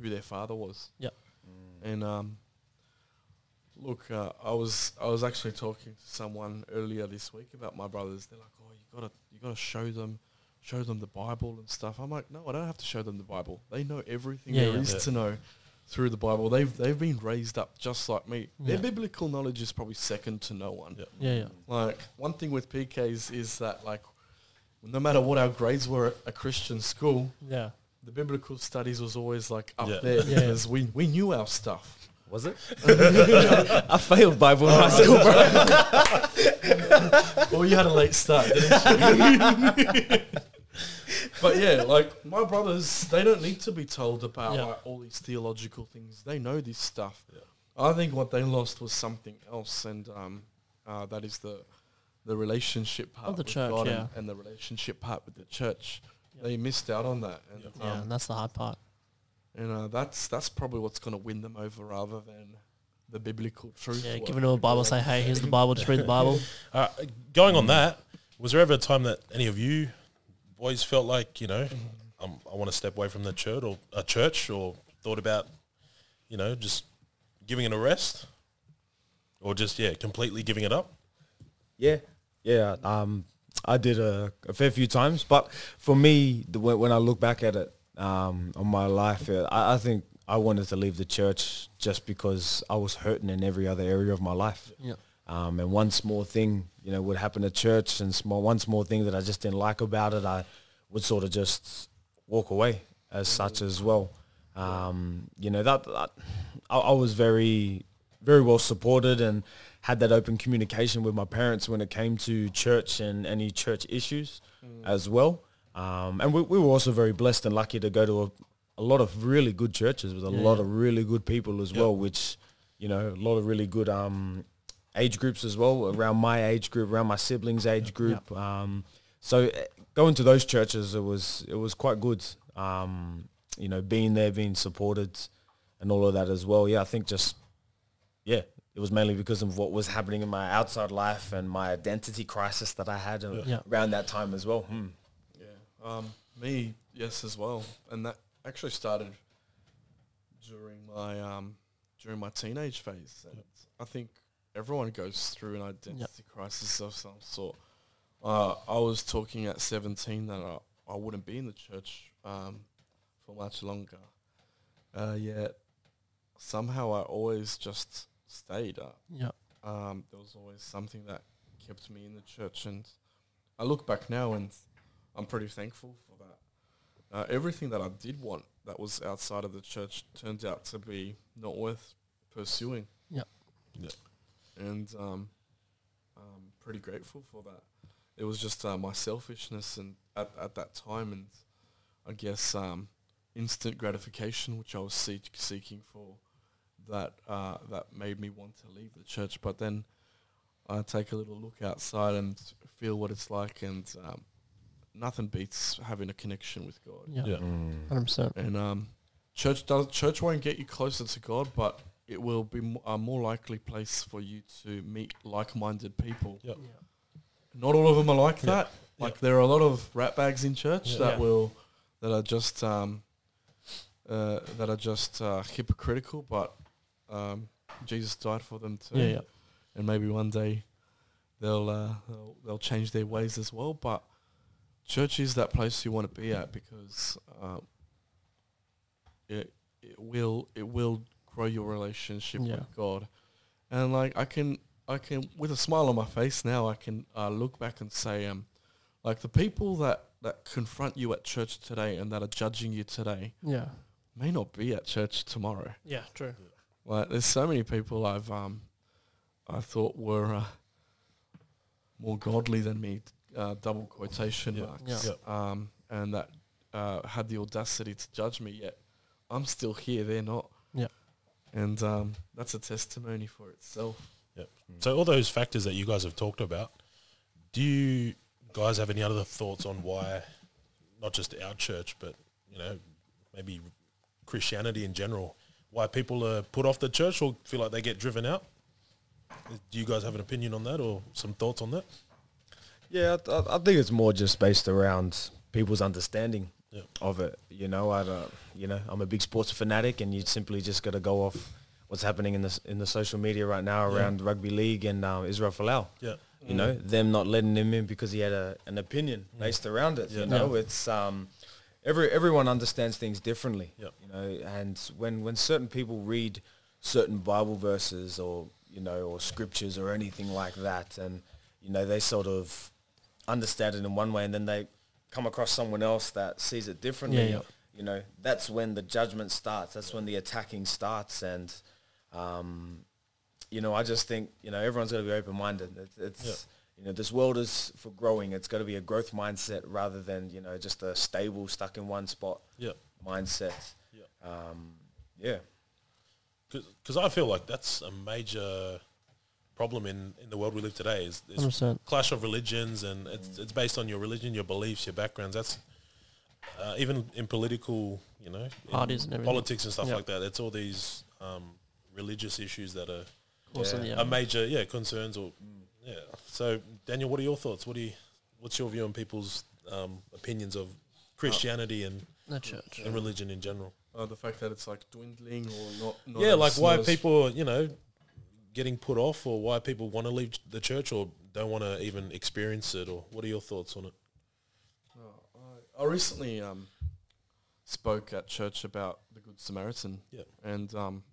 who their father was. Yeah. And um, look, uh, I was I was actually talking to someone earlier this week about my brothers. They're like, "Oh, you gotta you gotta show them." Show them the Bible and stuff. I'm like, no, I don't have to show them the Bible. They know everything Yeah, there yeah. is Yeah. to know through the Bible. They've they've been raised up just like me. Their Yeah. biblical knowledge is probably second to no one. Yeah. yeah, yeah, Like one thing with PKs is that like no matter what our grades were at a Christian school, yeah. the biblical studies was always like up Yeah. there Yeah. because we, we knew our stuff. was it? I failed Bible in high school, bro. well, you had a late start, didn't you? but yeah, like my brothers, they don't need to be told about Yeah. like, all these theological things. They know this stuff. I think what they lost was something else, and um, uh, that is the the relationship part the with church, God yeah. and, and the relationship part with the church. They missed out on that, and Yeah, um, and that's the hard part. and uh, that's that's probably what's going to win them over, rather than the biblical truth. Yeah, What- giving them a Bible, say, hey, here's the Bible, just read the Bible. Uh, going on that, was there ever a time that any of you boys felt like you know, um, I want to step away from the church or a church, or thought about, you know, just giving it a rest, or just yeah, completely giving it up? Yeah, yeah. Um, I did a, a fair few times, but for me, the, when, when I look back at it um, on my life, uh, I, I think I wanted to leave the church just because I was hurting in every other area of my life. Yeah. Um, and one small thing, you know, would happen at church, and small one small thing that I just didn't like about it, I would sort of just walk away as such as well. Um, you know that, that I, I was very, very well supported and had that open communication with my parents when it came to church and any church issues as well. Um, and we, we were also very blessed and lucky to go to a, a lot of really good churches with a Yeah, lot of really good people as well, which you know a lot of really good um, age groups as well around my age group, around my siblings' age group. Um, so uh, going to those churches, it was it was quite good. Um, you know, being there, being supported, and all of that as well. Yeah, I think just yeah, it was mainly because of what was happening in my outside life and my identity crisis that I had uh, Yeah. around that time as well. Hmm. Yeah. Um, me, yes, as well. And that actually started during my um, during my teenage phase. And I think everyone goes through an identity crisis of some sort. Uh, I was talking at 17 that I, I wouldn't be in the church um, for much longer. Uh, yet somehow I always just stayed. Uh, Yeah. um, there was always something that kept me in the church, and I look back now and I'm pretty thankful for that. Uh, everything that I did want that was outside of the church turned out to be not worth pursuing. Yeah. Yeah. And um, I'm pretty grateful for that. It was just uh, my selfishness and at, at that time, and I guess um, instant gratification, which I was seek, seeking for, that uh, that made me want to leave the church. But then I take a little look outside and feel what it's like, and um, nothing beats having a connection with God. Yeah. Yeah. Hundred percent. And um, church does church won't get you closer to God, but it will be mo- a more likely place for you to meet like-minded people. Yeah. Not all of them are like Yeah. that. Like there are a lot of rat bags in church Yeah. that Yeah. will that are just um, uh, that are just uh, hypocritical, but um, Jesus died for them too Yeah. Yeah. and maybe one day they'll, uh, they'll they'll change their ways as well. But church is that place you want to be at because um, it it will it will grow your relationship Yeah. with God, and like I can I can with a smile on my face now I can uh, look back and say um like the people that that confront you at church today and that are judging you today Yeah. may not be at church tomorrow. Yeah. True. Like, there's so many people I've um, I thought were uh, more godly than me, uh, double quotation Yeah. marks, Yeah. um, and that uh, had the audacity to judge me. Yet I'm still here; they're not. Yeah. and um, that's a testimony for itself. Yep. So all those factors that you guys have talked about, do you guys have any other thoughts on why, not just our church, but you know, maybe Christianity in general, why people are put off the church or feel like they get driven out? Do you guys have an opinion on that or some thoughts on that? Yeah, I, I- I think it's more just based around people's understanding Yeah. of it. You know, I don't, you know, I'm a big sports fanatic, and you simply just got to go off what's happening in the in the social media right now Yeah. around rugby league and uh, Israel Folau. Yeah. You know, them not letting him in because he had a, an opinion based around it. Yeah. You know, Yeah. it's um, every everyone understands things differently. Yeah. You know, and when when certain people read certain Bible verses or you know or scriptures or anything like that, and you know they sort of understand it in one way, and then they come across someone else that sees it differently. Yeah, yeah. You know, that's when the judgment starts. That's when the attacking starts, and um, you know, I just think you know everyone's got to be open minded. It's, it's you know this world is for growing. It's got to be a growth mindset rather than you know just a stable, stuck in one spot Yeah. mindset. Yeah. Um, yeah. Because I feel like that's a major problem in, in the world we live today is, is clash of religions and it's, it's based on your religion, your beliefs, your backgrounds. That's uh, even in political, you know, Parties and politics and stuff Yeah. like that. It's all these um, religious issues that are Also, Yeah. yeah. are major, yeah, concerns or yeah. So Daniel, what are your thoughts? What do you, what's your view on people's um, opinions of Christianity and, The church. and religion in general. Uh, the fact that it's like dwindling or not. not yeah, like why people, you know, getting put off, or why people want to leave the church, or don't want to even experience it, or what are your thoughts on it? Oh, I, I recently um, spoke at church about the Good Samaritan. Yeah. And um,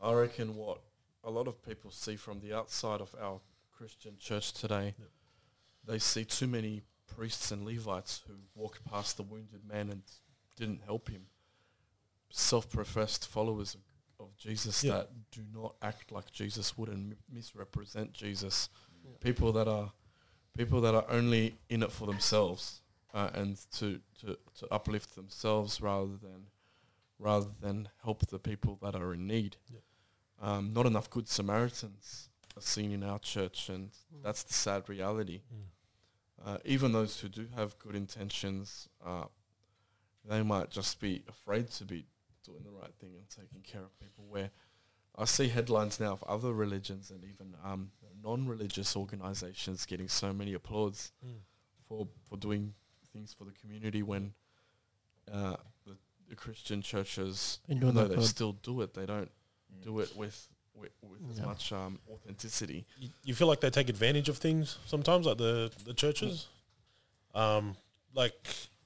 I reckon what a lot of people see from the outside of our Christian church today, Yeah. they see too many priests and Levites who walked past the wounded man and didn't help him. Self-professed followers of, of Jesus Yeah. that do not act like Jesus would and misrepresent Jesus. People that are people that are only in it for themselves uh, and to, to, to uplift themselves rather than rather than help the people that are in need. Yeah. Um, not enough good Samaritans are seen in our church, and that's the sad reality. Uh, even those who do have good intentions, uh, they might just be afraid to be doing the right thing and taking care of people. Where I see headlines now of other religions and even um, non-religious organizations getting so many applauds for for doing things for the community when uh, the, the Christian churches, Been even though they for- still do it, they don't do it with with, with as much um, authenticity. You, you feel like they take advantage of things sometimes, like the the churches, um, like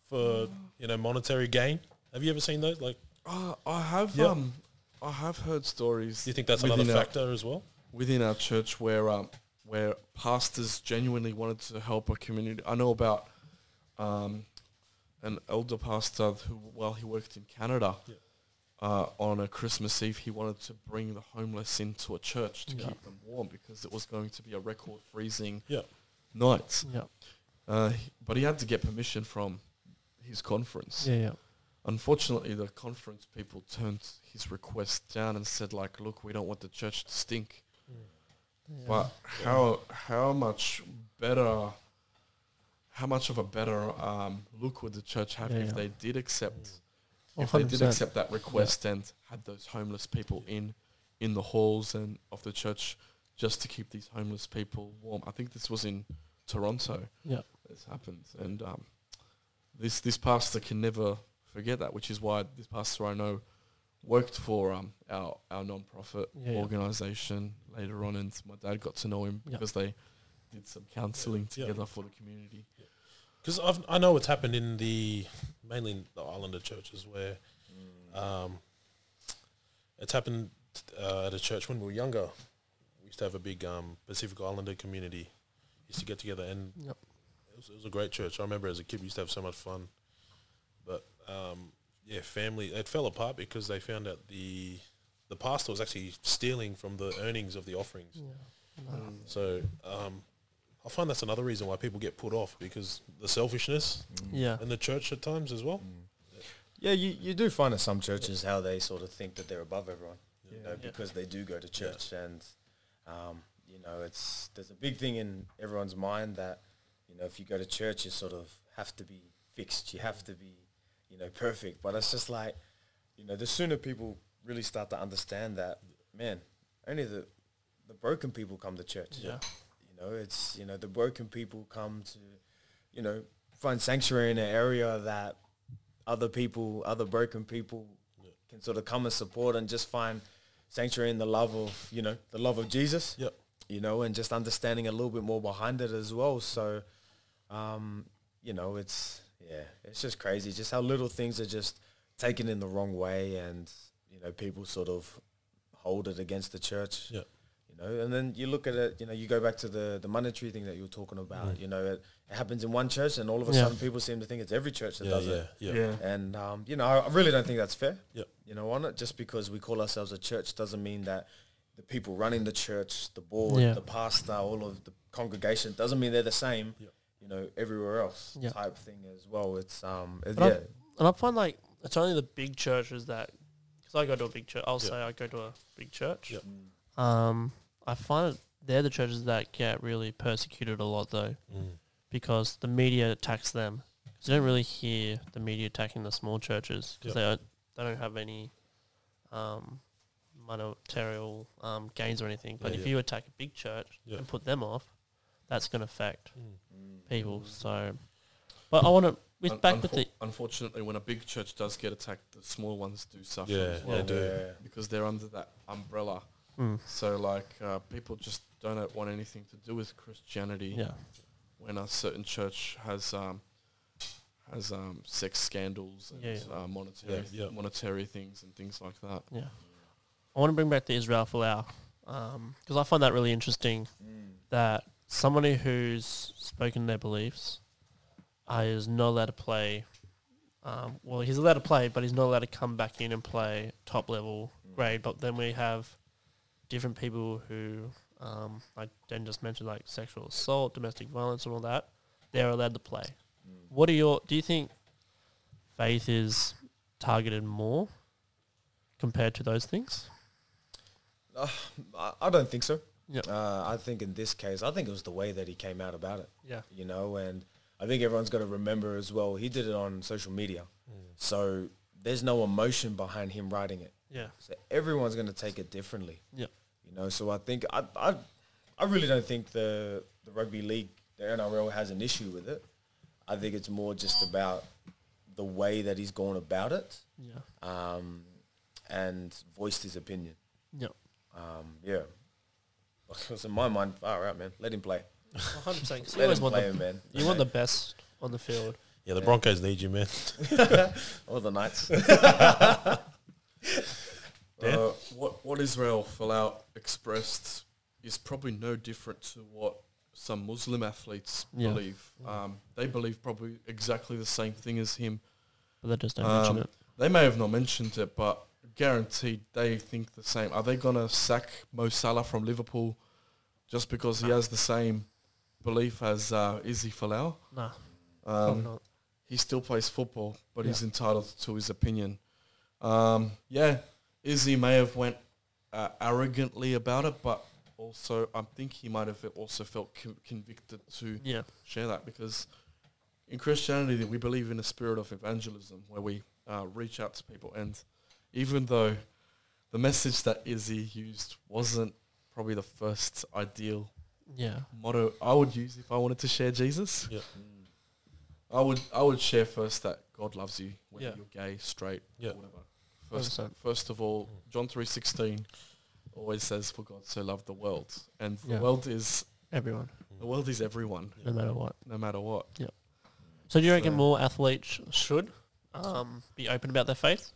for you know monetary gain. Have you ever seen those? Like, Uh, I have Yeah. um, I have heard stories. do you think that's within another our- factor as well? within our church where um, where pastors genuinely wanted to help a community. I know about um, an elder pastor who, while he worked in Canada, Yeah. uh, on a Christmas Eve, he wanted to bring the homeless into a church to Yeah. keep them warm because it was going to be a record freezing Yeah. night. Yeah. Uh, he- but he had to get permission from his conference. Yeah. Yeah. Unfortunately, the conference people turned his request down and said, like, look, we don't want the church to stink. yeah. But how how much better, how much of a better um, look would the church have Yeah, if yeah. they did accept if they did accept that request and had those homeless people in in the halls and of the church just to keep these homeless people warm? I think this was in Toronto. Yeah. This happened, and um, this this pastor can never forget that, which is why this pastor I know worked for um, our our non-profit Yeah, yeah. organization later on, and my dad got to know him Yeah. because they did some counselling Yeah. together for the community. Because I've I know what's happened in the mainly in the Islander churches where um, it's happened uh, at a church when we were younger. We used to have a big um, Pacific Islander community. Used to get together and Yep. it was, it was a great church. I remember as a kid we used to have so much fun. But um, yeah, family it fell apart because they found out the the pastor was actually stealing from the earnings of the offerings. Yeah. So um, I find that's another reason why people get put off because the selfishness Yeah. in the church at times as well. Yeah, you, you do find in some churches how they sort of think that they're above everyone, you know, Yeah. because they do go to church, and um, you know, it's there's a big thing in everyone's mind that you know if you go to church, you sort of have to be fixed, you have to be, you know, perfect. But it's just like, you know, the sooner people really start to understand that, man, only the the broken people come to church. Yeah. You know, it's you know the broken people come to, you know, find sanctuary in an area that other people, other broken people, can sort of come and support and just find sanctuary in the love of you know the love of Jesus. Yep. You know, and just understanding a little bit more behind it as well. So, um, you know, it's yeah, it's just crazy, just how little things are just taken in the wrong way, and you know, people sort of hold it against the church. Yeah. You know, and then you look at it, you know, you go back to the, the monetary thing that you were talking about, you know, it, it happens in one church and all of a Yeah. sudden people seem to think it's every church that Yeah, does yeah, it. yeah, And, um, you know, I I really don't think that's fair. Yep. You know, on it, just because we call ourselves a church doesn't mean that the people running the church, the board, Yeah. the pastor, all of the congregation doesn't mean they're the same, Yep. You know, everywhere else Yeah. type thing as well. It's, um, it, But yeah. I- And I find like it's only the big churches that, because I go to a big church. I'll Yeah. say I go to a big church. Yep. Um, I find it, they're the churches that get really persecuted a lot though, Mm. because the media attacks them. 'Cause you don't really hear the media attacking the small churches because Yep. they don't they don't have any um, monetary um, gains or anything. But Yeah, if yeah. you attack a big church Yeah. and put them off, that's going to affect Mm. People. So, but I want to with Un- back with the unfortunately, when a big church does get attacked, the small ones do suffer Yeah, as well they do. Yeah. because they're under that umbrella. mm, So like uh, people just don't want anything to do with Christianity yeah when a certain church has um, has um, sex scandals and Yeah, Uh, monetary Yeah, yeah. monetary things and things like that. yeah. I want to bring back the Israel Folau because I find that really interesting. Mm. That somebody who's spoken their beliefs uh, is not allowed to play. Um, well, he's allowed to play, but he's not allowed to come back in and play top level grade. But then we have different people who, um, like Dan just mentioned, like sexual assault, domestic violence, and all that. They're allowed to play. What are your? Do you think faith is targeted more compared to those things? Uh, I, I don't think so. Yep. Uh, I think in this case, I think it was the way that he came out about it. Yeah. You know, and I think everyone's got to remember as well. He did it on social media, so there's no emotion behind him writing it. Yeah. So everyone's going to take it differently. Yeah. You know, so I think I I, I really don't think the the rugby league, the NRL, has an issue with it. I think it's more just about the way that he's gone about it Yeah. um, and voiced his opinion. Yeah. Um, yeah. Because in my mind, far out, man. Let him play. 100%. You Let always him want play the, him, man. you want the best on the field. Yeah, the Broncos need you, man. or the Knights. Uh, what what Israel Folau expressed is probably no different to what some Muslim athletes Yeah. believe. Um, they believe probably exactly the same thing as him. But they just don't Um, mention it. They may have not mentioned it, but guaranteed they think the same. Are they gonna sack Mo Salah from Liverpool just because he has the same belief as uh, Izzy? Nah, probably Um, not. he still plays football, but he's entitled to his opinion. Um, yeah, Izzy may have went uh, arrogantly about it, but also I think he might have also felt con- convicted to Yeah. share that because in Christianity we believe in a spirit of evangelism where we uh, reach out to people, and even though the message that Izzy used wasn't probably the first ideal Yeah. motto I would use if I wanted to share Jesus. Yeah. I would I would share first that God loves you, whether Yeah. you're gay, straight, Yeah. or whatever. First, 100%. first of all, John three sixteen always says, "For God so loved the world," and the Yeah. world is Everyone, the world is everyone, no matter what. no matter what. Yeah. So do you reckon more athletes should um, be open about their faith?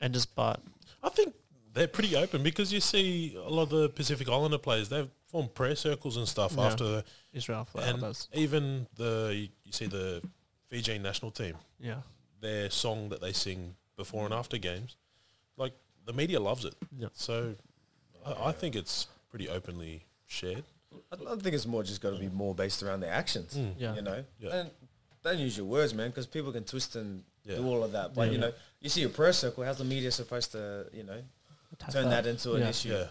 And just but I think they're pretty open because you see a lot of the Pacific Islander players, they've formed prayer circles and stuff Yeah. after, Israel and does. even the, you, you see the Fiji national team, Yeah. their song that they sing before and after games, like the media loves it. Yeah. So I, I think it's pretty openly shared. I, I think it's more just got to be more based around their actions. Mm. Yeah. You know, Yeah. and don't use your words, man, because people can twist and Yeah. do all of that. But Yeah. you know, you see a prayer circle. How's the media supposed to, you know, Attack turn that, into an issue Yeah.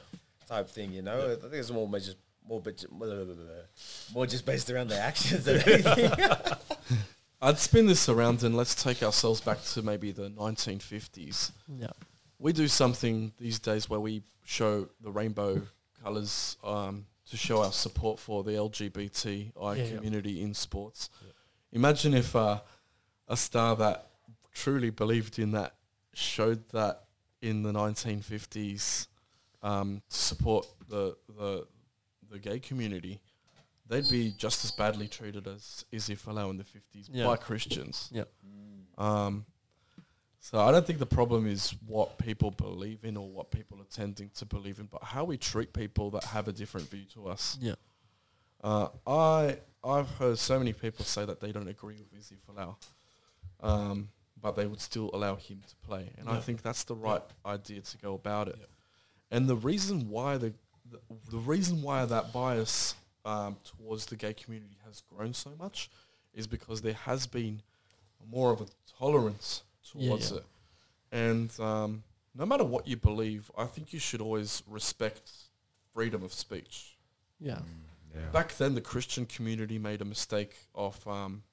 type thing? You know, I think it's more just more, but more just based around their actions than anything. I'd spin this around and let's take ourselves back to maybe the 1950s. Yeah. We do something these days where we show the rainbow colours um, to show our support for the LGBTI Yeah, yeah. community in sports. Imagine if uh, a star that truly believed in that showed that in the 1950s um, to support the, the the gay community, they'd be just as badly treated as Izzy Folau in the 50s Yeah. by Christians. Yeah. Um, so I don't think the problem is what people believe in or what people are tending to believe in, but how we treat people that have a different view to us. Yeah. Uh, I I've heard so many people say that they don't agree with Izzy Folau, um, but they would still allow him to play, and I think that's the right idea to go about it. Yeah. And the reason why the the, the reason why that bias um, towards the gay community has grown so much is because there has been more of a tolerance towards yeah. it, and um, no matter what you believe, I think you should always respect freedom of speech. Yeah. Back then, the Christian community made a mistake of um,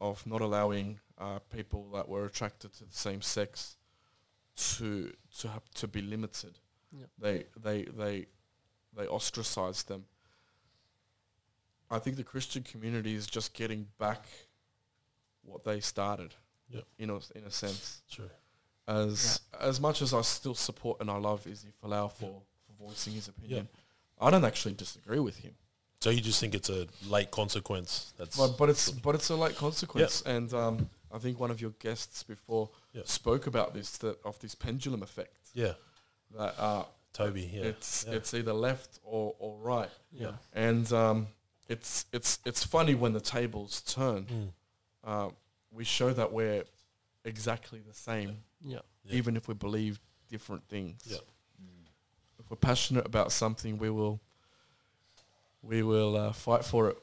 of not allowing uh, people that were attracted to the same sex to to have to be limited. Yep. They they they they ostracized them. I think the Christian community is just getting back what they started. Yep. In a in a sense, True. as as much as I still support and I love Izzy Folau for, for voicing his opinion, I don't actually disagree with him. So you just think it's a late consequence? That's But but it's but it's a late consequence, and um, I think one of your guests before Yeah. spoke about this that of this pendulum effect yeah, that uh, Toby. Yeah, it's yeah. it's either left or, or right, Yeah. and um, it's it's it's funny when the tables turn. Mm. Uh, we show that we're exactly the same, Yeah. Yeah. even if we believe different things. Yeah. If we're passionate about something, we will we will uh, fight for it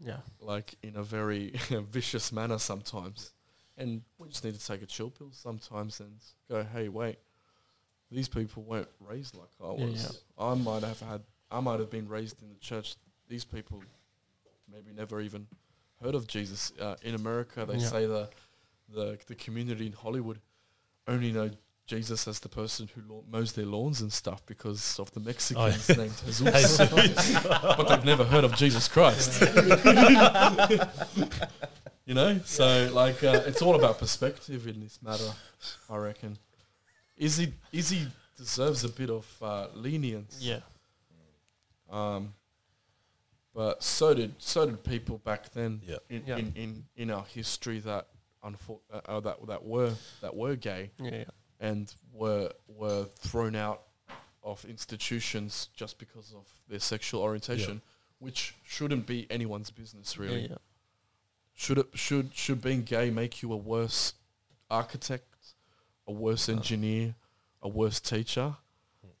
Yeah. like in a very vicious manner sometimes. And we just need to take a chill pill sometimes and go, hey, wait, these people weren't raised like I Yeah, was. I might have had, I might have been raised in the church. These people maybe never even heard of Jesus. Uh, in America, they Yeah. say the, the the community in Hollywood only know Jesus as the person who lawn- mows their lawns and stuff because of the Mexicans named Jesus. but they've never heard of Jesus Christ. you know, so like uh, it's all about perspective in this matter. I reckon. Izzy Izzy deserves a bit of uh, lenience. Yeah. Um, but so did so did people back then. Yeah. In, Yeah. in, in in our history that unfor- uh, uh, that that were that were gay Yeah. Yeah. and were were thrown out of institutions just because of their sexual orientation, which shouldn't be anyone's business really. Yeah. yeah. Should it should should being gay make you a worse architect, a worse engineer, a worse teacher?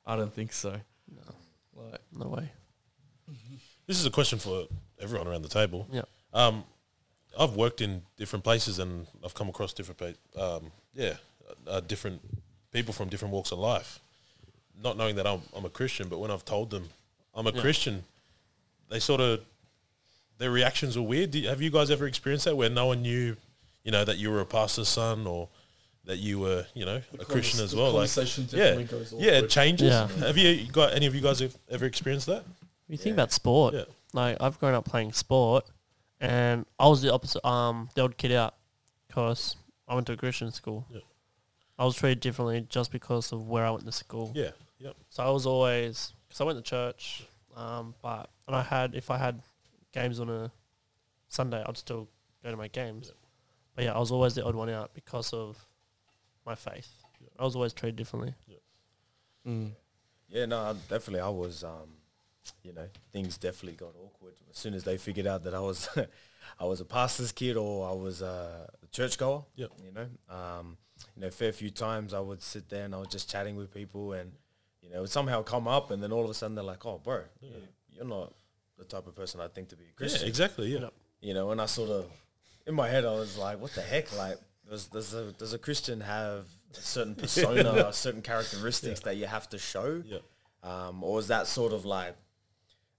I don't think so. No. Like No way. This is a question for everyone around the table. Yeah. Um, I've worked in different places and I've come across different, pa- um, yeah, uh, different people from different walks of life. Not knowing that I'm, I'm a Christian, but when I've told them I'm a Yeah. Christian, they sort of their reactions were weird. Do have you guys ever experienced that where no one knew, you know, that you were a pastor's son or that you were, you know, a Christian as well? Like, yeah, yeah, it changes. Yeah. Have you got any of you guys have ever experienced that? You think Yeah. about sport. Yeah. Like I've grown up playing sport, and I was the opposite. Um, the odd kid out, cause I went to a Christian school. Yeah. I was treated differently just because of where I went to school. Yeah. Yep. So I was always because I went to church, um, but and I had if I had games on a Sunday, I'd still go to my games. Yeah. But yeah, I was always the odd one out because of my faith. Yeah. I was always treated differently. Mm. Yeah, no, definitely. I was, um, you know, things definitely got awkward as soon as they figured out that I was, I was a pastor's kid or I was a churchgoer. Yep. You know, um, you know, fair few times I would sit there and I was just chatting with people and, you know, it would somehow come up and then all of a sudden they're like, "Oh, bro, Yeah. you- you're not the type of person I think to be a Yeah, Christian." exactly. Yeah. You know, and I sort of, in my head, I was like, what the heck? Like, does, does, a, does a Christian have a certain persona, or certain characteristics that you have to show? Yeah. Um, or is that sort of like,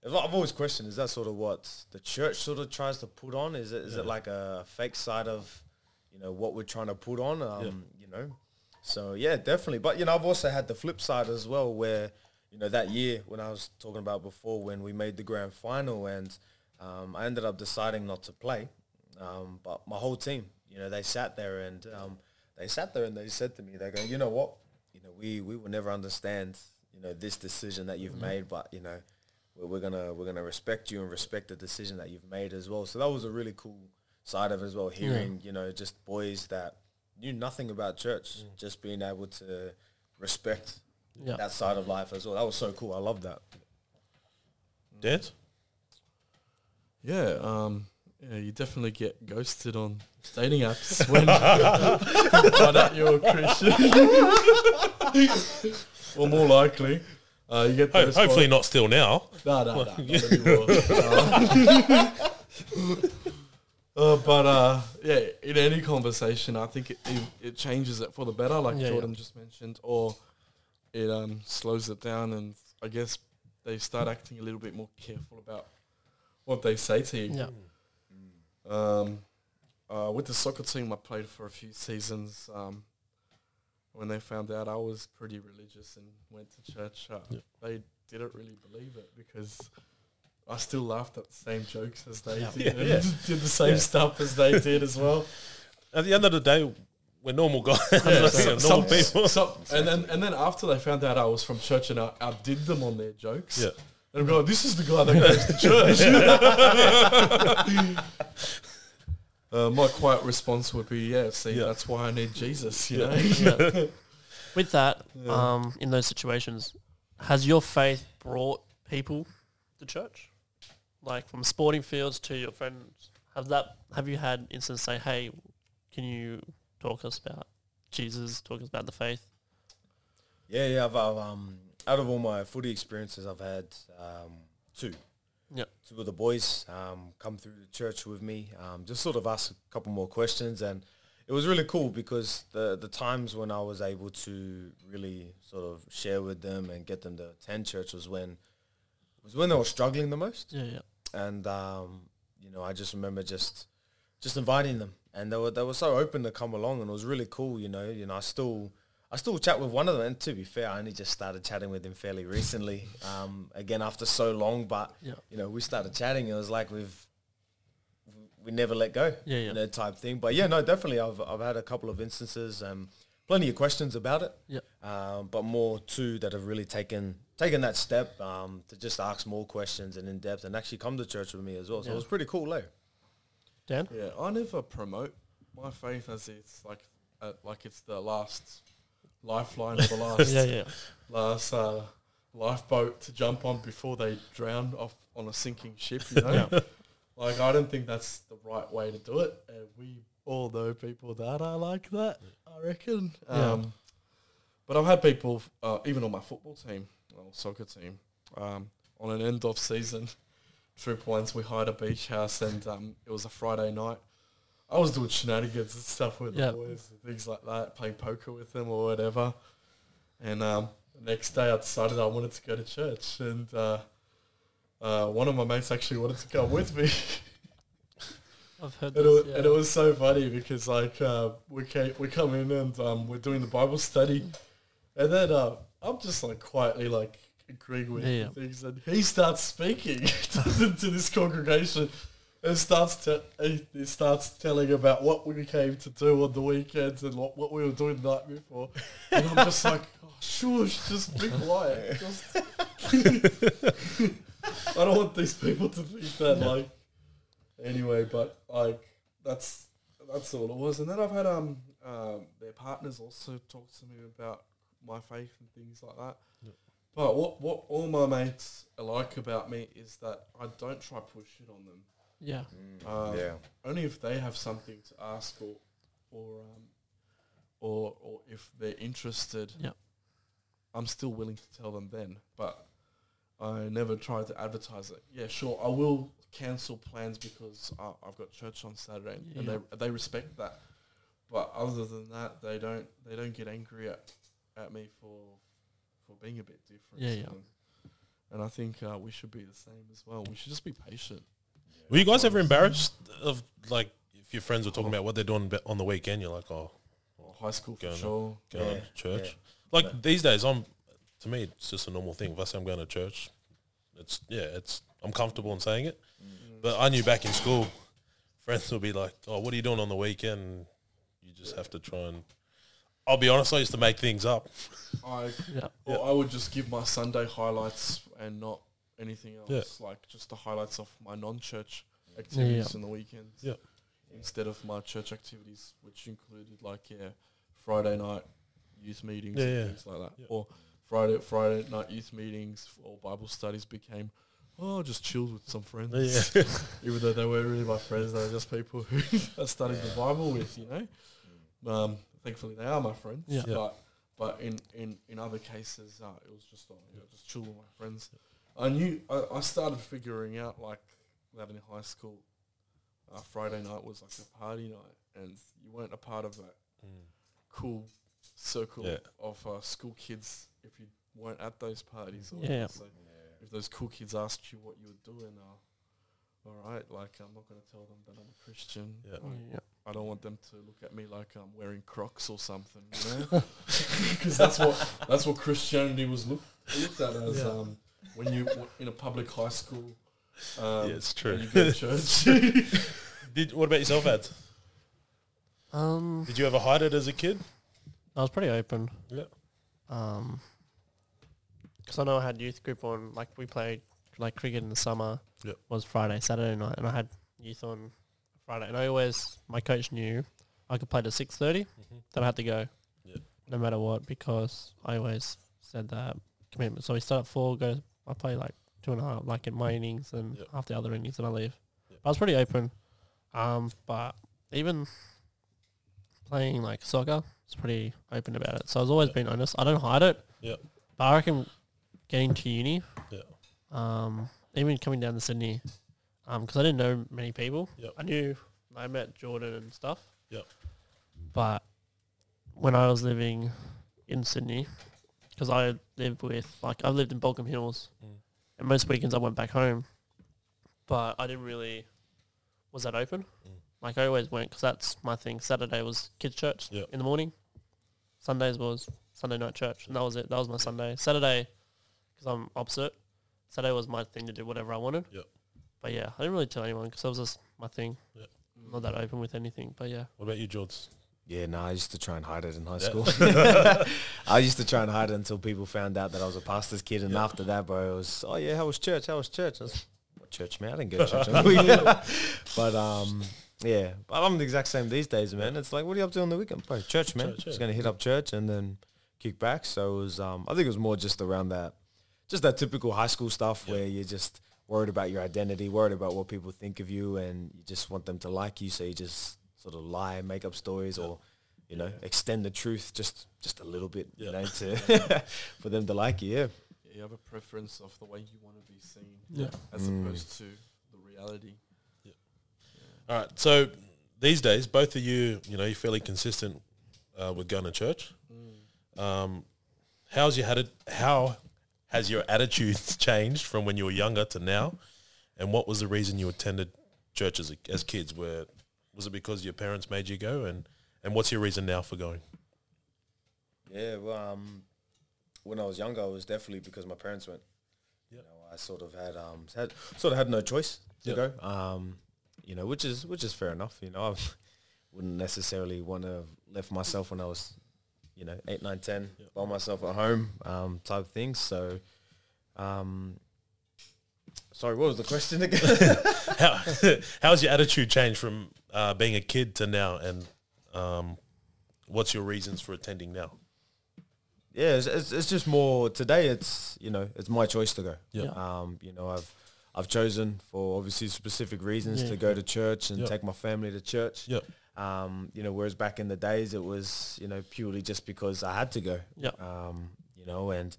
I've always questioned, is that sort of what the church sort of tries to put on? Is it, is Yeah. it like a fake side of, you know, what we're trying to put on? Um, You know, so yeah, definitely. But, you know, I've also had the flip side as well where, you know, that year when I was talking about before when we made the grand final and um, I ended up deciding not to play. Um, but my whole team, you know, they sat there and um, they sat there and they said to me, they go, you know what, you know, we, we will never understand, you know, this decision that you've made, but you know, we're, we're gonna we're gonna respect you and respect the decision that you've made as well. So that was a really cool side of it as well, hearing you know just boys that knew nothing about church, just being able to respect Yeah. that side of life as well. That was so cool. I love that. Dance? Yeah, um, yeah, you definitely get ghosted on dating apps when you find out you're a Christian. or more likely, uh, you get Ho- hopefully not still now. No, no, no. not. Uh, but uh, yeah, in any conversation, I think it, it, it changes it for the better, like Yeah, Jordan just mentioned, or it um, slows it down, and I guess they start acting a little bit more careful about what they say to you. Yeah. Um, uh, with the soccer team, I played for a few seasons. Um, when they found out I was pretty religious and went to church, uh, Yeah. they didn't really believe it because I still laughed at the same jokes as they Yeah. did. Yeah, and did the same Yeah. stuff as they did as well. At the end of the day, we're normal guys. Yeah, so- normal some- people. some- and then and then after they found out I was from church and I outdid them on their jokes. Yeah. They're going, this is the guy that goes to church. uh, my quiet response would be, yeah, see, Yeah. that's why I need Jesus, you Yeah. know? Yeah. With that, Yeah. um, in those situations, has your faith brought people to church? Like from sporting fields to your friends, have that? Have you had instances say, "Hey, can you talk us about Jesus? Talk us about the faith?" Yeah, yeah. I've, I've um out of all my footy experiences, I've had um two. Yep. Two of the boys um come through the church with me, um just sort of ask a couple more questions, and it was really cool because the the times when I was able to really sort of share with them and get them to attend church was when was when they were struggling the most. Yeah, yeah, and um, you know, I just remember just just inviting them, and they were they were so open to come along, and it was really cool. You know, you know, I still I still chat with one of them, and to be fair, I only just started chatting with him fairly recently. Um, again, after so long, but yeah, you know, we started chatting. It was like we've we never let go, yeah, yeah. you know, type thing. But yeah, no, definitely, I've I've had a couple of instances, um, plenty of questions about it. Yep. Um, but more two that have really taken taken that step um, to just ask more questions and in depth, and actually come to church with me as well. So Yeah. it was pretty cool, eh? Dan, Yeah, I never promote my faith as it's like uh, like it's the last lifeline or the last yeah, yeah, last uh, lifeboat to jump on before they drown off on a sinking ship. You know, Yeah. like I don't think that's the right way to do it. And we all know people that are like that. I reckon. Um, but I've had people, uh, even on my football team, or soccer team, um, on an end of season trip once, we hired a beach house and um, it was a Friday night. I was doing shenanigans and stuff with Yeah. the boys and things like that, playing poker with them or whatever. And um, the next day I decided I wanted to go to church and uh, uh, one of my mates actually wanted to go with me. I've heard And this. it, yeah. and it was so funny because like uh, we came, we come in and um, we're doing the Bible study, and then uh, I'm just like quietly like agreeing with Yeah. things, and he starts speaking to this congregation, and starts he, he starts telling about what we came to do on the weekends and what, what we were doing the night before, and I'm just like, oh, shush, just be quiet. Just I don't want these people to think that like anyway, but like that's that's all it was. And then I've had um um their partners also talk to me about my faith and things like that. But what what all my mates like about me is that I don't try push it on them. Yeah, Um, yeah. Only if they have something to ask or or um or or if they're interested. Yeah. I'm still willing to tell them then, but I never try to advertise it. Yeah, sure, I will cancel plans because uh, I've got church on Saturday, and Yeah. they they respect that. But other than that, they don't they don't get angry at, at me for for being a bit different. Yeah, yeah. them. And I think uh, we should be the same as well. We should just be patient. Were you guys ever embarrassed of like if your friends were talking about what they're doing on the weekend? You're like, oh, High school for Going on. sure. going Yeah, to church. yeah. Like these days, I'm to me it's just a normal thing. If I say I'm going to church, it's yeah, it's I'm comfortable in saying it. Mm. But I knew back in school, friends would be like, "Oh, what are you doing on the weekend?" You just have to try and. I'll be honest. I used to make things up. I yeah, or I would just give my Sunday highlights and not anything else. Yeah. Like just the highlights of my non-church activities Yeah. in the weekends. Yeah. Instead of my church activities, which included like yeah, Friday night youth meetings Yeah, and yeah. things like that, Yeah. or Friday Friday night youth meetings or Bible studies became. Oh, just chilled with some friends. Yeah. Even though they weren't really my friends, they were just people who I studied the Bible with, you know. Um, thankfully, they are my friends. Yeah. Yeah. But but in, in, in other cases, uh, it was just uh, you know, just chill with my friends. I knew I, I started figuring out like that in high school. Uh, Friday night was like a party night, and you weren't a part of that cool circle Yeah. of uh, school kids if you weren't at those parties. Or Yeah. whatever. So if those cool kids asked you what you were doing, uh, all right, like I'm not going to tell them that I'm a Christian. Yeah. yeah. I don't want them to look at me like I'm wearing Crocs or something, you know, because that's what that's what Christianity was look, looked at as. Yeah. Um, when you w- in a public high school, Um, Yeah, it's true. You go to church. Did, what about yourself, Ads? Um, Did you ever hide it as a kid? I was pretty open. Yeah. Um, because I know I had youth group on. Like we played like cricket in the summer. Yep. Was Friday, Saturday night, and I had youth on Friday. And I always, my coach knew I could play to six thirty. Mhm. Then I had to go. Yep. No matter what, because I always said that commitment. So we start at four. Go. I play like two and a half, like in my innings, and Yep. half the other innings, and I leave. Yep. But I was pretty open. Um, but even playing like soccer, it's pretty open about it. So I've always Yep. been honest. I don't hide it. Yep. But I reckon getting to uni, Yeah. um, even coming down to Sydney, because I didn't know many people. Yep. I knew I met Jordan and stuff. Yep. But when I was living in Sydney, because I lived with like I lived in Baulkham Hills, Mm. and most weekends I went back home, but I didn't really was that open. Mm. Like I always went because that's my thing. Saturday was kids church in the morning. Sundays was Sunday night church, and that was it. That was my Sunday. Saturday, because I'm opposite. Saturday was my thing to do whatever I wanted. Yep. But yeah, I didn't really tell anyone because that was just my thing. Yep. Not that open with anything, but yeah. What about you, George? Yeah, no, I used to try and hide it in high school. I used to try and hide it until people found out that I was a pastor's kid, and Yeah. after that, bro, it was, oh yeah, how was church? How was church? I was, what church, man? I didn't go to church. on the weekend." but um, yeah, but I'm the exact same these days, man. It's like, what are you up to on the weekend, bro? Church, man. Church, Just gonna hit up church and then kick back. So it was, um, I think it was more just around that, just that typical high school stuff Yeah. where you're just worried about your identity, worried about what people think of you, and you just want them to like you. So you just sort of lie, make up stories, or you know, extend the truth just just a little bit, Yeah. you know, to for them to like you. Yeah. Yeah, you have a preference of the way you want to be seen Yeah. as Mm. opposed to the reality. Yeah. All right. So these days, both of you, you know, you're fairly consistent uh, with going to church. Um, how's your had How has your attitudes changed from when you were younger to now? And what was the reason you attended church as, a, as kids? Where was it because your parents made you go? And and what's your reason now for going? Yeah, well, um, when I was younger, it was definitely because my parents went. You know, I sort of had um had sort of had no choice to Yep. go. Um, you know, which is which is fair enough. You know, I wouldn't necessarily want to have left myself when I was, you know, eight, nine, ten, Yep. by myself at home, um, type of things. So, um, sorry, what was the question again? How how's your attitude changed from uh, being a kid to now? And um, what's your reasons for attending now? yeah, it's, it's, it's just more today. It's you know, it's my choice to go. Yeah. Um, you know, I've I've chosen for obviously specific reasons Yeah. to go to church and Yeah. take my family to church. Yep. Um, you know, whereas back in the days it was, you know, purely just because I had to go. Yeah. Um, you know, and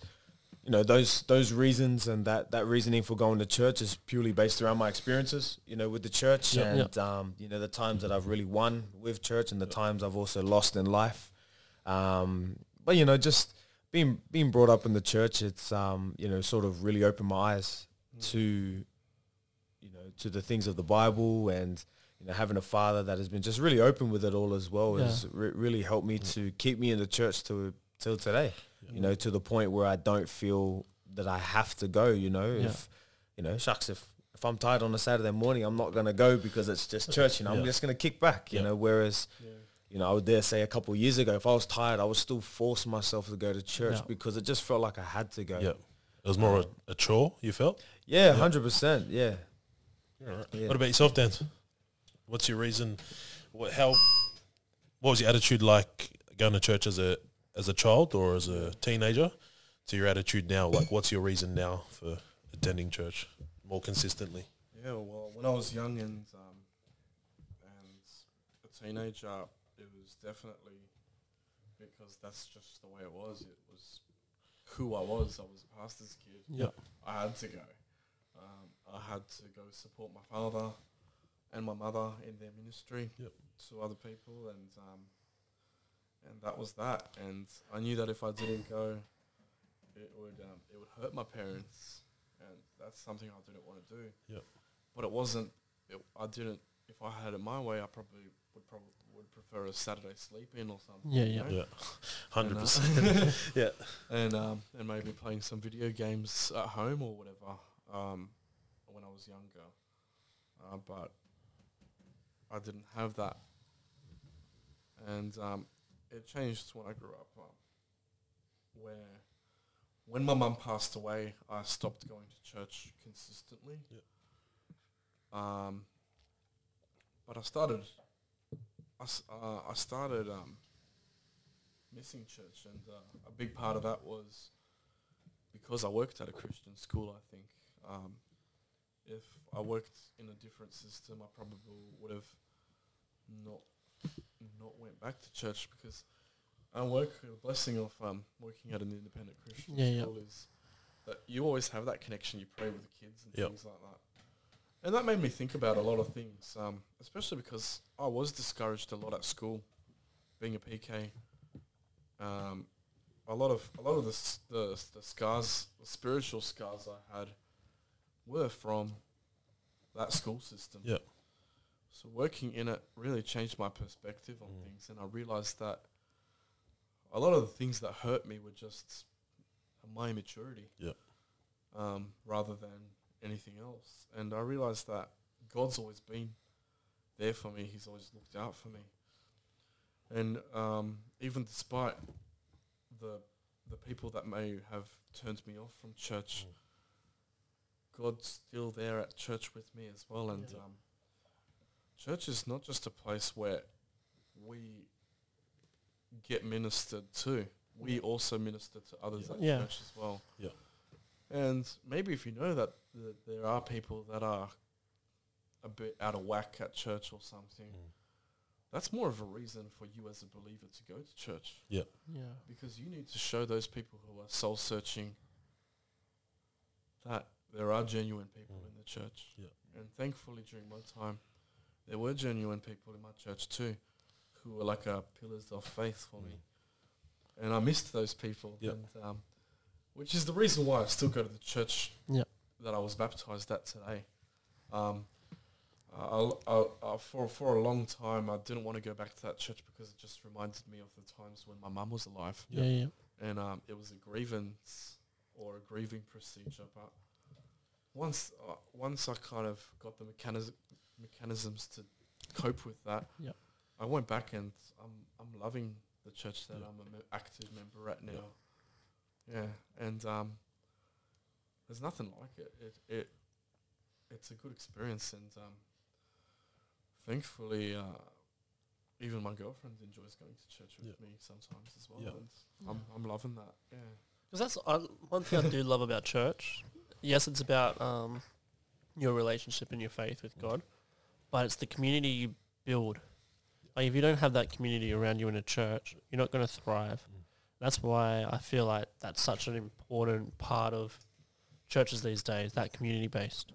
you know, those those reasons and that, that reasoning for going to church is purely based around my experiences, you know, with the church Yeah. and um, you know, the times that I've really won with church and the times I've also lost in life. Um, but you know, just being being brought up in the church, it's um, you know, sort of really opened my eyes to you know to the things of the Bible and you know having a father that has been just really open with it all as well Yeah. has re- really helped me to keep me in the church to till today. Yeah. You know, to the point where I don't feel that I have to go. You know, Yeah. if you know, shucks, if if I'm tired on a Saturday morning, I'm not gonna go because it's just church. You know, I'm just gonna kick back. You Yeah. know, whereas Yeah. you know, I would dare say a couple of years ago, if I was tired, I would still force myself to go to church Yeah. because it just felt like I had to go. Yeah. It was more a, a chore, you felt? Yeah, hundred percent. Yeah. Yeah. What about yourself, Dan? What's your reason? What, how? What was your attitude like going to church as a as a child or as a teenager? To your attitude now, like what's your reason now for attending church more consistently? Yeah, well, when I was young and um, and a teenager, it was definitely because that's just the way it was. It was who I was. I was a pastor's kid. Yeah. I had to go. Um, I had to go support my father and my mother in their ministry Yep. to other people, and um, and that was that. And I knew that if I didn't go, it would um, it would hurt my parents, and that's something I didn't want to do. Yep. But it wasn't. It, I didn't. If I had it my way, I probably would probably would prefer a Saturday sleep in or something. Yeah, you yeah. know? Yeah, hundred And, uh, percent. Yeah, and um, and maybe playing some video games at home or whatever. Um, when I was younger, uh, but I didn't have that, and um, it changed when I grew up. Um, where when my mum passed away, I stopped going to church consistently. Yep. Um, but I started, I, uh, I started um, missing church, and uh, a big part of that was because I worked at a Christian school. I think um, if I worked in a different system, I probably would have not not went back to church because I work. The blessing of um, working at an independent Christian Yeah, yeah. school is that you always have that connection. You pray with the kids and Yep. things like that. And that made me think about a lot of things, um, especially because I was discouraged a lot at school, being a PK. Um, a lot of a lot of the, the the scars, the spiritual scars I had, were from that school system. Yeah. So working in it really changed my perspective on Mm. things, and I realized that a lot of the things that hurt me were just my immaturity. Yeah. Um, rather than anything else, and I realized that God's always been there for me. He's always looked out for me, and um, even despite the the people that may have turned me off from church, God's still there at church with me as well. And Yeah. um, church is not just a place where we get ministered to. We also minister to others at Yeah. church as well. Yeah. And maybe if you know that th- there are people that are a bit out of whack at church or something, Mm. that's more of a reason for you as a believer to go to church Yeah. because you need to show those people who are soul searching that there are genuine people Mm. in the church. Yeah. And thankfully, during my time, there were genuine people in my church too, who were like uh, pillars of faith for me. And I missed those people. Yeah. And, um, which is the reason why I still go to the church Yeah. that I was baptized at today. Um, I, I, I, for for a long time, I didn't want to go back to that church because it just reminded me of the times when my mum was alive, Yeah. Yeah. and um, it was a grievance or a grieving procedure. But once uh, once I kind of got the mechanism mechanisms to cope with that, Yeah. I went back and I'm I'm loving the church that I'm an me- active member at now. Yeah, and um, there's nothing like it. It it it's a good experience, and um, thankfully, uh, even my girlfriend enjoys going to church with me sometimes as well. Yeah. And I'm I'm loving that. Yeah. Because that's uh, one thing I do love about church. Yes, it's about um, your relationship and your faith with God, but it's the community you build. Like if you don't have that community around you in a church, you're not going to thrive. Mm. That's why I feel like that's such an important part of churches these days. That community based.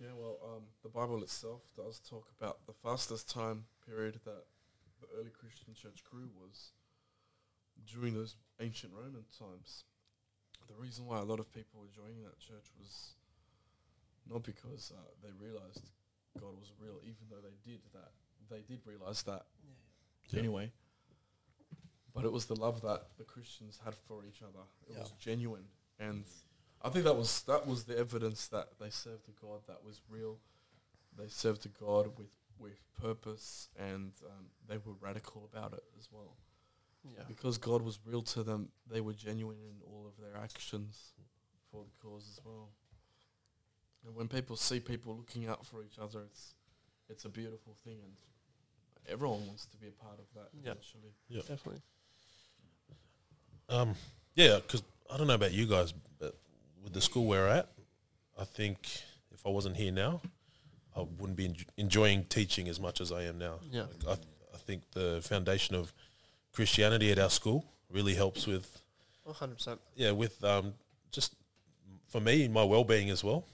Yeah, well, um, the Bible itself does talk about the fastest time period that the early Christian church grew was during those ancient Roman times. The reason why a lot of people were joining that church was not because uh, they realized God was real, even though they did that. They did realize that Yeah. anyway. But it was the love that the Christians had for each other. It Yeah. was genuine, and I think that was that was the evidence that they served a God that was real. They served a God with with purpose, and um, they were radical about it as well. Yeah. Because God was real to them, they were genuine in all of their actions for the cause as well. And when people see people looking out for each other, it's it's a beautiful thing, and everyone wants to be a part of that Yeah. eventually. Definitely. Um, yeah, because I don't know about you guys, but with the school we're at, I think if I wasn't here now, I wouldn't be enj- enjoying teaching as much as I am now. Yeah. Like, I, I think the foundation of Christianity at our school really helps with, One hundred percent. yeah, with um, just for me, my well-being as well.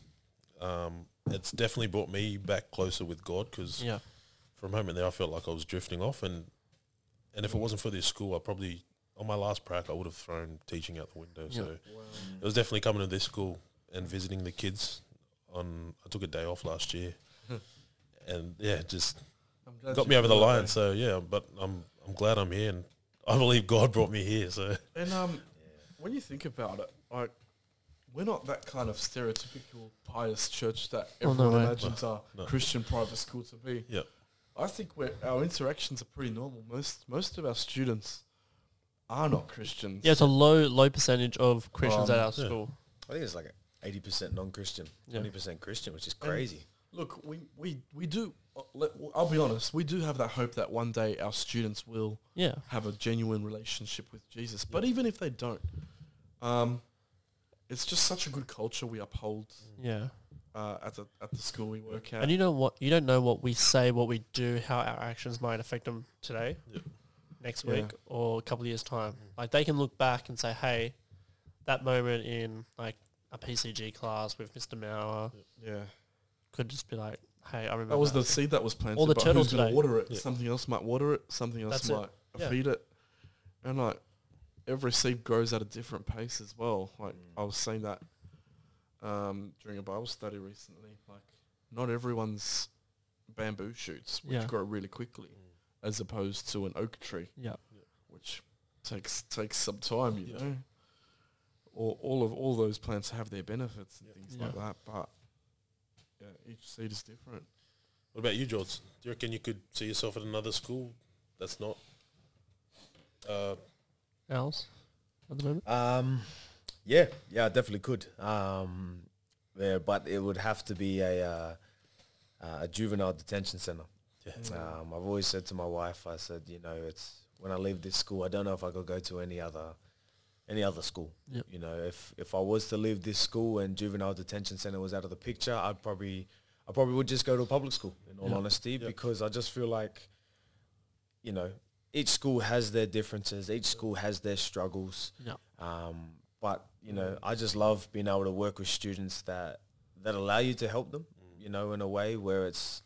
Um, it's definitely brought me back closer with God because Yeah. from a moment there, I felt like I was drifting off, and and if it wasn't for this school, I probably on my last prac I would have thrown teaching out the window. Yeah. So it was definitely coming to this school and visiting the kids. On I took a day off last year, and yeah, just got me over the line. So yeah, but I'm I'm glad I'm here, and I believe God brought me here. So And um, when you think about it, like we're not that kind of stereotypical pious church that Oh, no everyone way. imagines our No. Christian private school to be. Yep. I think we're, our interactions are pretty normal. Most most of our students are not Christians. Yeah, it's a low low percentage of Christians Um, at our yeah. school. I think it's like eighty percent non-Christian, Yeah. twenty percent Christian, which is crazy. Look, we, we, we do. uh, Let, I'll be honest. We do have that hope that one day our students will Yeah. have a genuine relationship with Jesus. But even if they don't, um, it's just such a good culture we uphold Yeah. uh, at the at the school we work at. And you know what? You don't know what we say, what we do, how our actions might affect them today, Yep. next Yeah. week, or a couple of years time. Like they can look back and say, "Hey, that moment in like a PCG class with Mr. Mauer yeah, could just be like, hey, I remember that was the seed that was planted. All the but turtles who's gonna today. water it? Yeah. Something else might water it. Something else That's it. might Yeah. feed it. And like every seed grows at a different pace as well. Like Mm. I was saying that um, during a Bible study recently. Like not everyone's bamboo shoots, which Yeah. grow really quickly, as opposed to an oak tree, yeah, which takes takes some time. You Yeah. know, all all of all those plants have their benefits and Yeah. things Yeah. like that, but yeah, each seed is different. What about you, George? Do you reckon you could see yourself at another school that's not? Uh, else at the moment. Um, yeah, yeah, I definitely could. Um, yeah, but it would have to be a uh, a juvenile detention center. yeah. Um, I've always said to my wife, I said, you know, it's when I leave this school, I don't know if I could go to any other any other school. Yep. You know, if if I was to leave this school and juvenile detention center was out of the picture, I'd probably I probably would just go to a public school. In all Yeah. honesty, Yep. because I just feel like, you know, each school has their differences. Each school has their struggles. Yeah, Um, but you know, I just love being able to work with students that that allow you to help them. You know, in a way where it's,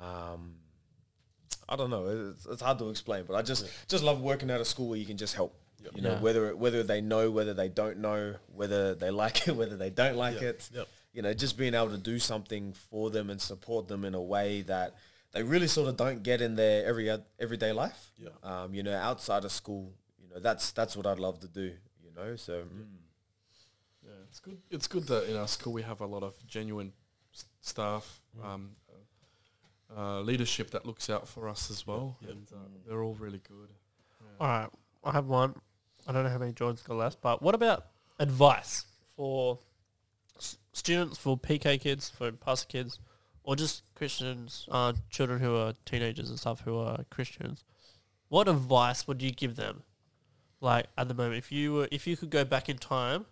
um, I don't know, it's, it's hard to explain. But I just just love working at a school where you can just help. Yep. You know, Yeah. whether whether they know, whether they don't know, whether they like it, whether they don't like Yeah. it. Yep. You know, just being able to do something for them and support them in a way that they really sort of don't get in their every everyday life. Yeah. Um, you know, outside of school, you know, that's that's what I'd love to do. You know, so mm. Yeah, it's good. It's good that in our school we have a lot of genuine s- staff, um, uh, uh, leadership that looks out for us as well, yeah. and uh, they're all really good. All right, I have one. I don't know how many Jordan's got left, but what about advice for s- students, for PK kids, for pastor kids, or just Christians, uh, children who are teenagers and stuff who are Christians? What advice would you give them? Like at the moment, if you were, if you could go back in time,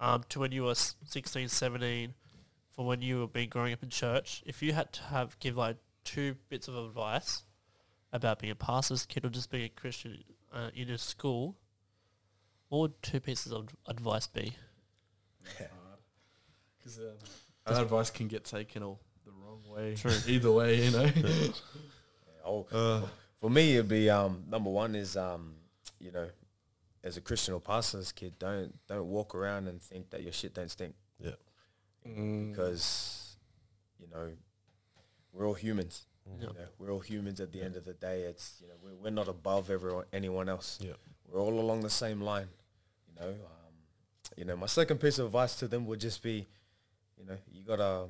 um, to when you were s- 16, 17, for when you were being growing up in church, if you had to have give like two bits of advice about being a pastor's kid or just being a Christian uh, in a school, what would two pieces of advice be? Because um, that advice can get taken all way. True. Either way, you know. oh, uh, for me, it'd be um, number one is um, you know, as a Christian or pastor's kid, don't don't walk around and think that your shit don't stink Yeah. mm, because you know we're all humans. Yeah. You know, we're all humans at the end of the day. It's you know we're, we're not above everyone anyone else. Yeah. We're all along the same line. You know, um, you know. My second piece of advice to them would just be, you know, you gotta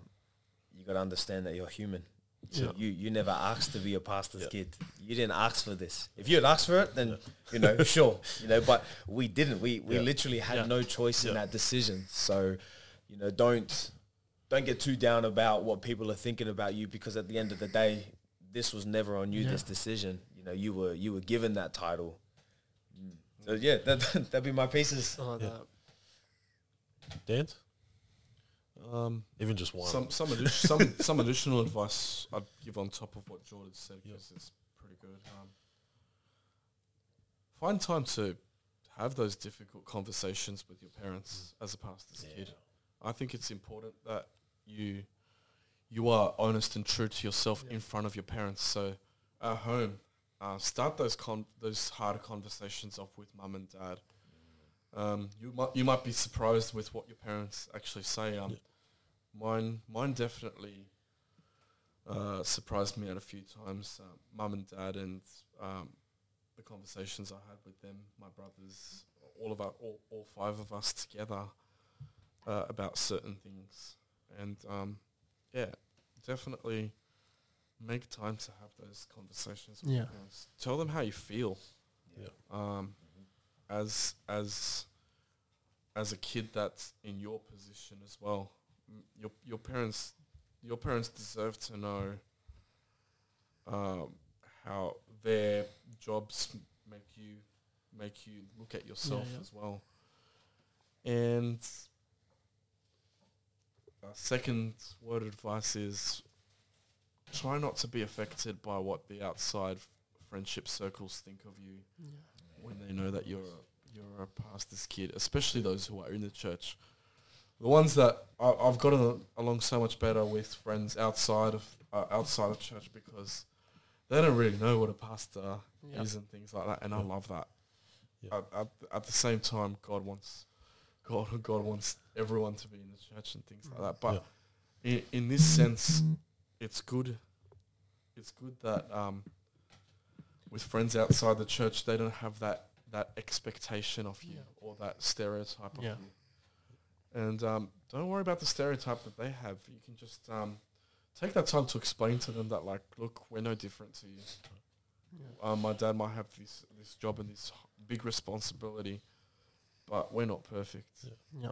you gotta understand that you're human. Yeah. You you never asked to be a pastor's Yeah. kid. You didn't ask for this. If you had asked for it, then you know, sure, you know. But we didn't. We we Yeah. literally had Yeah. no choice in that decision. So, you know, don't don't get too down about what people are thinking about you because at the end of the day, this was never on you. Yeah. This decision, you know, you were you were given that title. Mm. So yeah, that that'd be my pieces. I like Yeah. that. Dan? Um, Even just one. some some addi- some some additional advice I'd give on top of what Jordan said because it's pretty good. Um, find time to have those difficult conversations with your parents as a pastor's kid. I think it's important that you you are honest and true to yourself in front of your parents. So at home, uh, start those con- those harder conversations off with mum and dad. Um, you might you might be surprised with what your parents actually say. Um, Yeah. Mine mine definitely uh, surprised me at a few times. Uh, mum and dad and um, the conversations I had with them, my brothers, all of our all, all five of us together. uh, about certain things, and um, yeah, definitely make time to have those conversations. With Yeah. parents. Tell them how you feel. Yeah. Um, as as as a kid that's in your position as well, M- your your parents your parents deserve to know um, how their jobs make you make you look at yourself yeah. as well. And uh, second word of advice is try not to be affected by what the outside friendship circles think of you when they know that you're a, you're a pastor's kid, especially those who are in the church. The ones that I, I've gotten along so much better with friends outside of uh, outside of church because they don't really know what a pastor Yeah. is and things like that, and I love that. Yeah. At, at, at the same time, God wants God God wants everyone to be in the church and things like that. But in, in this sense, it's good. It's good that um, with friends outside the church, they don't have that that expectation of you or that stereotype of you. And um, don't worry about the stereotype that they have. You can just um, take that time to explain to them that, like, look, we're no different to you. Yeah. Um, my dad might have this this job and this big responsibility, but we're not perfect. Yeah.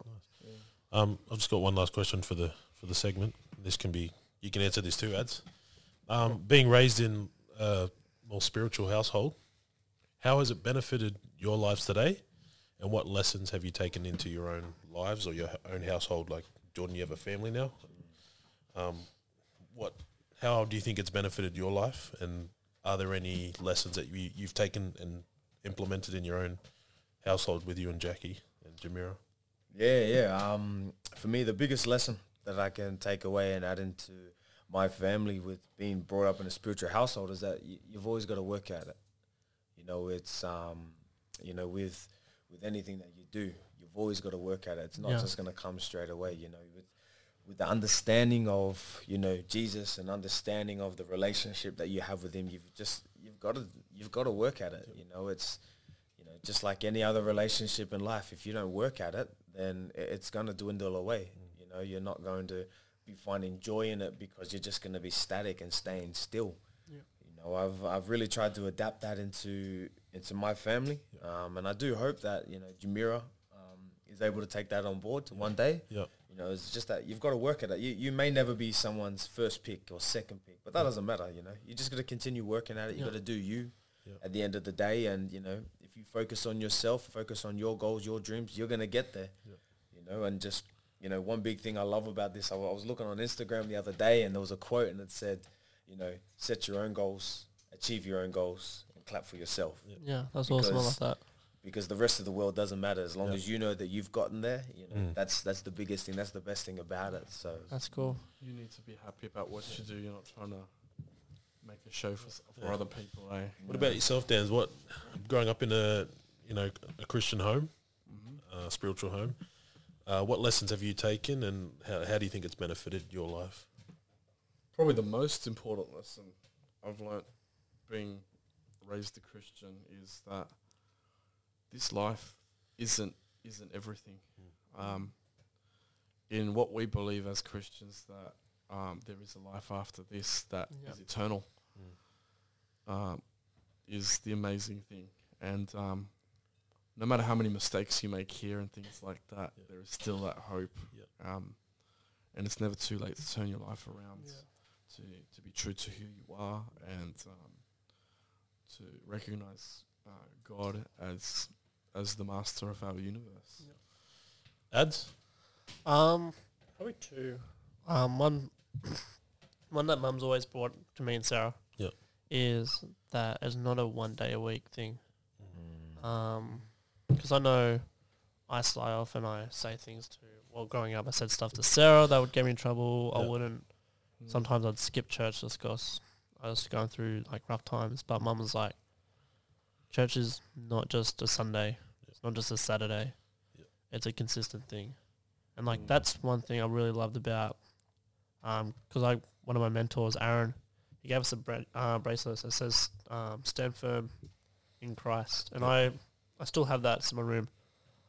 Um, I've just got one last question for the for the segment. This can be you can answer this too, ads. Um, being raised in a more spiritual household, how has it benefited your lives today, and what lessons have you taken into your own lives or your own household? Like Jordan, you have a family now. Um, what? How do you think it's benefited your life, and are there any lessons that you, you've taken and implemented in your own household with you and Jackie and Jamira? Yeah, yeah. Um, for me, the biggest lesson that I can take away and add into my family with being brought up in a spiritual household is that you've always got to work at it. You know, it's um, you know, with with anything that you do, you've always got to work at it. It's not Yeah. just going to come straight away. You know, with with the understanding of you know Jesus and understanding of the relationship that you have with Him, you've just you've got to you've got to work at it. You know, it's you know just like any other relationship in life. If you don't work at it, then it's going to dwindle away. You know, you're not going to be finding joy in it because you're just going to be static and staying still. Yeah. You know, I've I've really tried to adapt that into into my family, um, and I do hope that you know Jamira um, is able to take that on board one day. Yeah. You know, it's just that you've got to work at it. You, you may never be someone's first pick or second pick, but that doesn't matter. You know, you just got to continue working at it. You Yeah. got to do you. Yeah. At the end of the day, and you know, if you focus on yourself, focus on your goals, your dreams, you're gonna get there. Yeah. You know, and just you know, one big thing I love about this, I, wa- I was looking on Instagram the other day, and there was a quote, and it said, you know, set your own goals, achieve your own goals, and clap for yourself Yeah, that's awesome. I love Because- that. because the rest of the world doesn't matter as long Yeah. as you know that you've gotten there. You know, Mm. that's that's the biggest thing. That's the best thing about it. So That's cool. You need to be happy about what you do. You're not trying to make a show for, for Yeah. other people, eh? What about yourself, Dan? What growing up in a you know a Christian home, Mm-hmm. uh, spiritual home? Uh, what lessons have you taken, and how, how do you think it's benefited your life? Probably the most important lesson I've learnt being raised a Christian is that this life isn't isn't everything. Um, in what we believe as Christians, that um, there is a life after this that is Yep. eternal, um, is the amazing thing. And um, no matter how many mistakes you make here and things like that, Yeah. there is still that hope. Yep. Um, and it's never too late to turn your life around Yeah. to to be true to who you are and um, to recognize uh, God as as the master of our universe. Ads? Um, probably two. Um, one, one that Mum's always brought to me and Sarah. Yeah. Is that it's not a one day a week thing. Um, because I know I sly off and I say things to. Well, growing up, I said stuff to Sarah that would get me in trouble. I wouldn't. Mm. Sometimes I'd skip church just because I was going through like rough times. But Mum was like, church is not just a Sunday. It's not just a Saturday. Yeah. It's a consistent thing, and like Mm. that's one thing I really loved about. Um, because I one of my mentors, Aaron, he gave us a bra- uh, bracelet that says um, "Stand firm in Christ," and I I still have that in my room.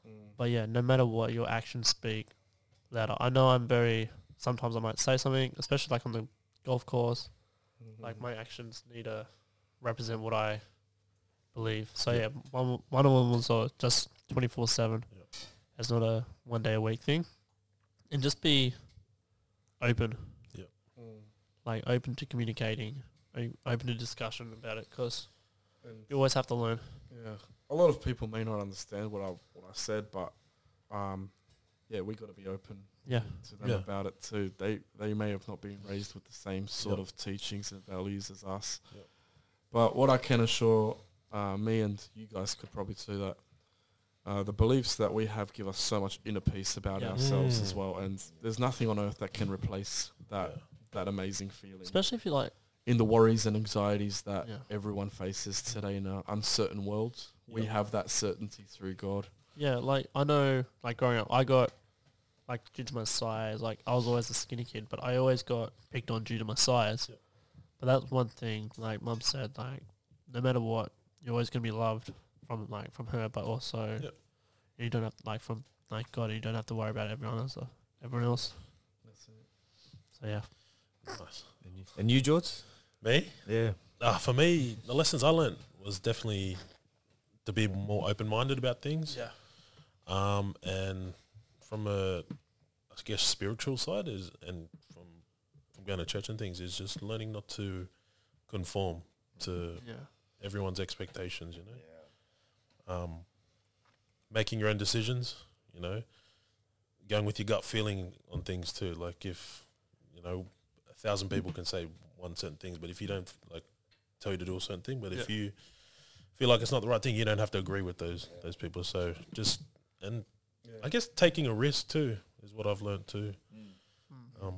Mm. But yeah, no matter what your actions speak, louder. I know I'm very. Sometimes I might say something, especially like on the golf course. Like my actions need to represent what I believe. So yeah, one one of them was uh, just twenty four seven. It's not a one day a week thing, and just be open, Mm. like open to communicating, open to discussion about it, because you always have to learn. yeah, a lot of people may not understand what I what I said, but um, yeah, we got to be open Yeah, to them Yeah. about it too. They they may have not been raised with the same sort Yep. of teachings and values as us. Yep. But what I can assure uh, me and you guys could probably too that uh, the beliefs that we have give us so much inner peace about Yeah. ourselves Mm. as well, and there's nothing on earth that can replace that Yeah. that amazing feeling especially if you like. in the worries and anxieties that Yeah. everyone faces today in an uncertain world. We have that certainty through God. Yeah, like I know, like growing up, I got like due to my size. Like I was always a skinny kid, but I always got picked on due to my size. Yep. But that's one thing. Like mum said, like no matter what, you're always gonna be loved from like from her, but also Yep. you don't have like from like God. You don't have to worry about everyone else. uh, Everyone else. That's it. So yeah, Nice. And you, and you George? Me? Yeah. Ah, for me, the lessons I learned was definitely to be more open minded about things. yeah, Um, and from a, I guess, spiritual side is, and from from going to church and things is just learning not to conform to yeah, everyone's expectations. You know, um, making your own decisions. You know, going with your gut feeling on things too. Like if you know, a thousand people can say one certain things, but if you don't like tell you to do a certain thing, but if you feel like it's not the right thing, you don't have to agree with those those people. So just and I guess taking a risk too is what I've learned too. Um,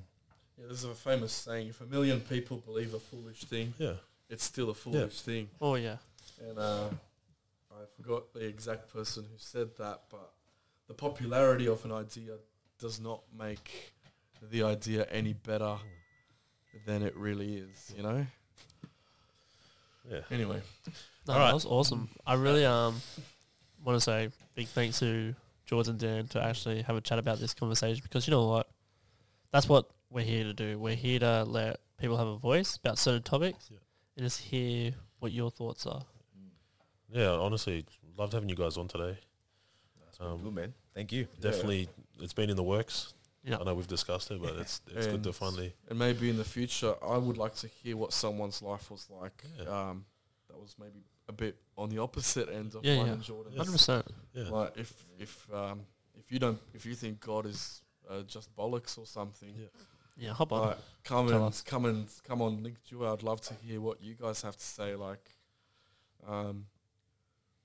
Yeah, there's a famous saying: if a million people believe a foolish thing, yeah, it's still a foolish thing. oh yeah, And uh, I forgot the exact person who said that, but the popularity of an idea does not make the idea any better than it really is. You know. yeah. Anyway, no, All right. that was awesome. I really um want to say big thanks to George and Dan to actually have a chat about this conversation because you know what, that's what we're here to do. We're here to let people have a voice about certain topics Yeah. and just hear what your thoughts are. Yeah, honestly, loved having you guys on today. That's Um, good, man. Thank you. Definitely, it's been in the works. Yeah. I know we've discussed it, but it's it's good to finally. and maybe in the future, I would like to hear what someone's life was like. Yeah. Um, that was maybe a bit on the opposite end of Yeah, mine yeah. and Jordan's. Hundred percent. Like if if um, if you don't if you think God is uh, just bollocks or something, Yeah. Yeah, hop on. like come Tell and us. come and come on, Link Duo. I'd love to hear what you guys have to say. Like, um,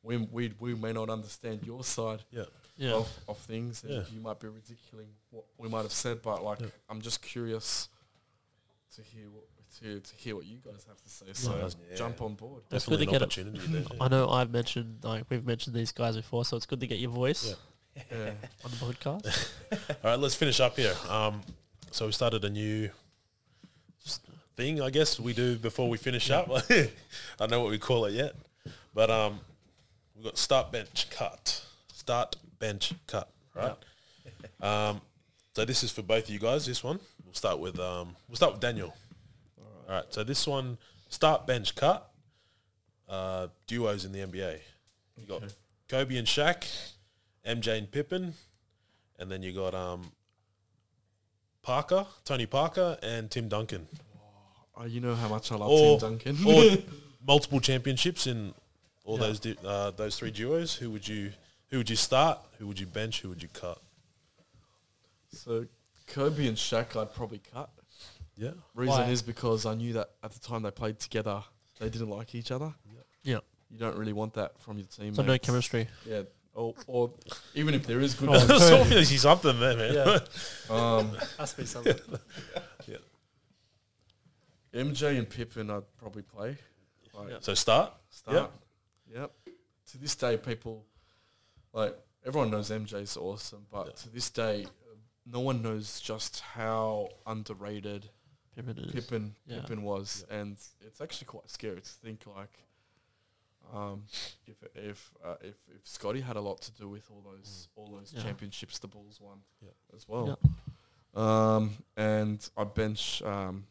we we we may not understand your side yeah, Yeah, of, of things, and Yeah. you might be ridiculing what we might have said, but like Yeah. I'm just curious to hear what to, to hear what you guys have to say. So that's- jump on board. That's good to an get it. opportunity there. I know I've mentioned like we've mentioned these guys before, so it's good to get your voice Yeah. Yeah. on the podcast. All right, let's finish up here. Um, so we started a new thing, I guess we do before we finish up. I don't know what we call it yet, but um, we've got start bench cut, start bench cut, right? Um, so this is for both of you guys. This one we'll start with um, we'll start with Daniel. All right. So this one start bench cut uh, duos in the NBA. You got Okay. Kobe and Shaq, MJ and Pippen, and then you got um, Parker, Tony Parker, and Tim Duncan. Oh, you know how much I love Or- Tim Duncan. Or multiple championships in all Yeah. those du- uh, those three duos. Who would you who would you start? Who would you bench? Who would you cut? so Kobe and Shaq, I'd probably cut. Yeah. Reason Why? is because I knew that at the time they played together, they didn't like each other. Yeah, You don't really want that from your team. so no chemistry. Yeah. Or, or even if there is good, Oh, chemistry, so obviously something there, man. Yeah. um, Has to be something. MJ and Pippen, I'd probably play. Like, Yeah. so start. Start. Yep. To this day, people like everyone knows MJ's awesome, but Yeah. to this day, uh, no one knows just how underrated Pippen is. Pippen Yeah. Pippen was, and it's actually quite scary to think like Um, if if uh, if if Scotty had a lot to do with all those all those Yeah. championships the Bulls won Yeah. as well. Um, and I bench um,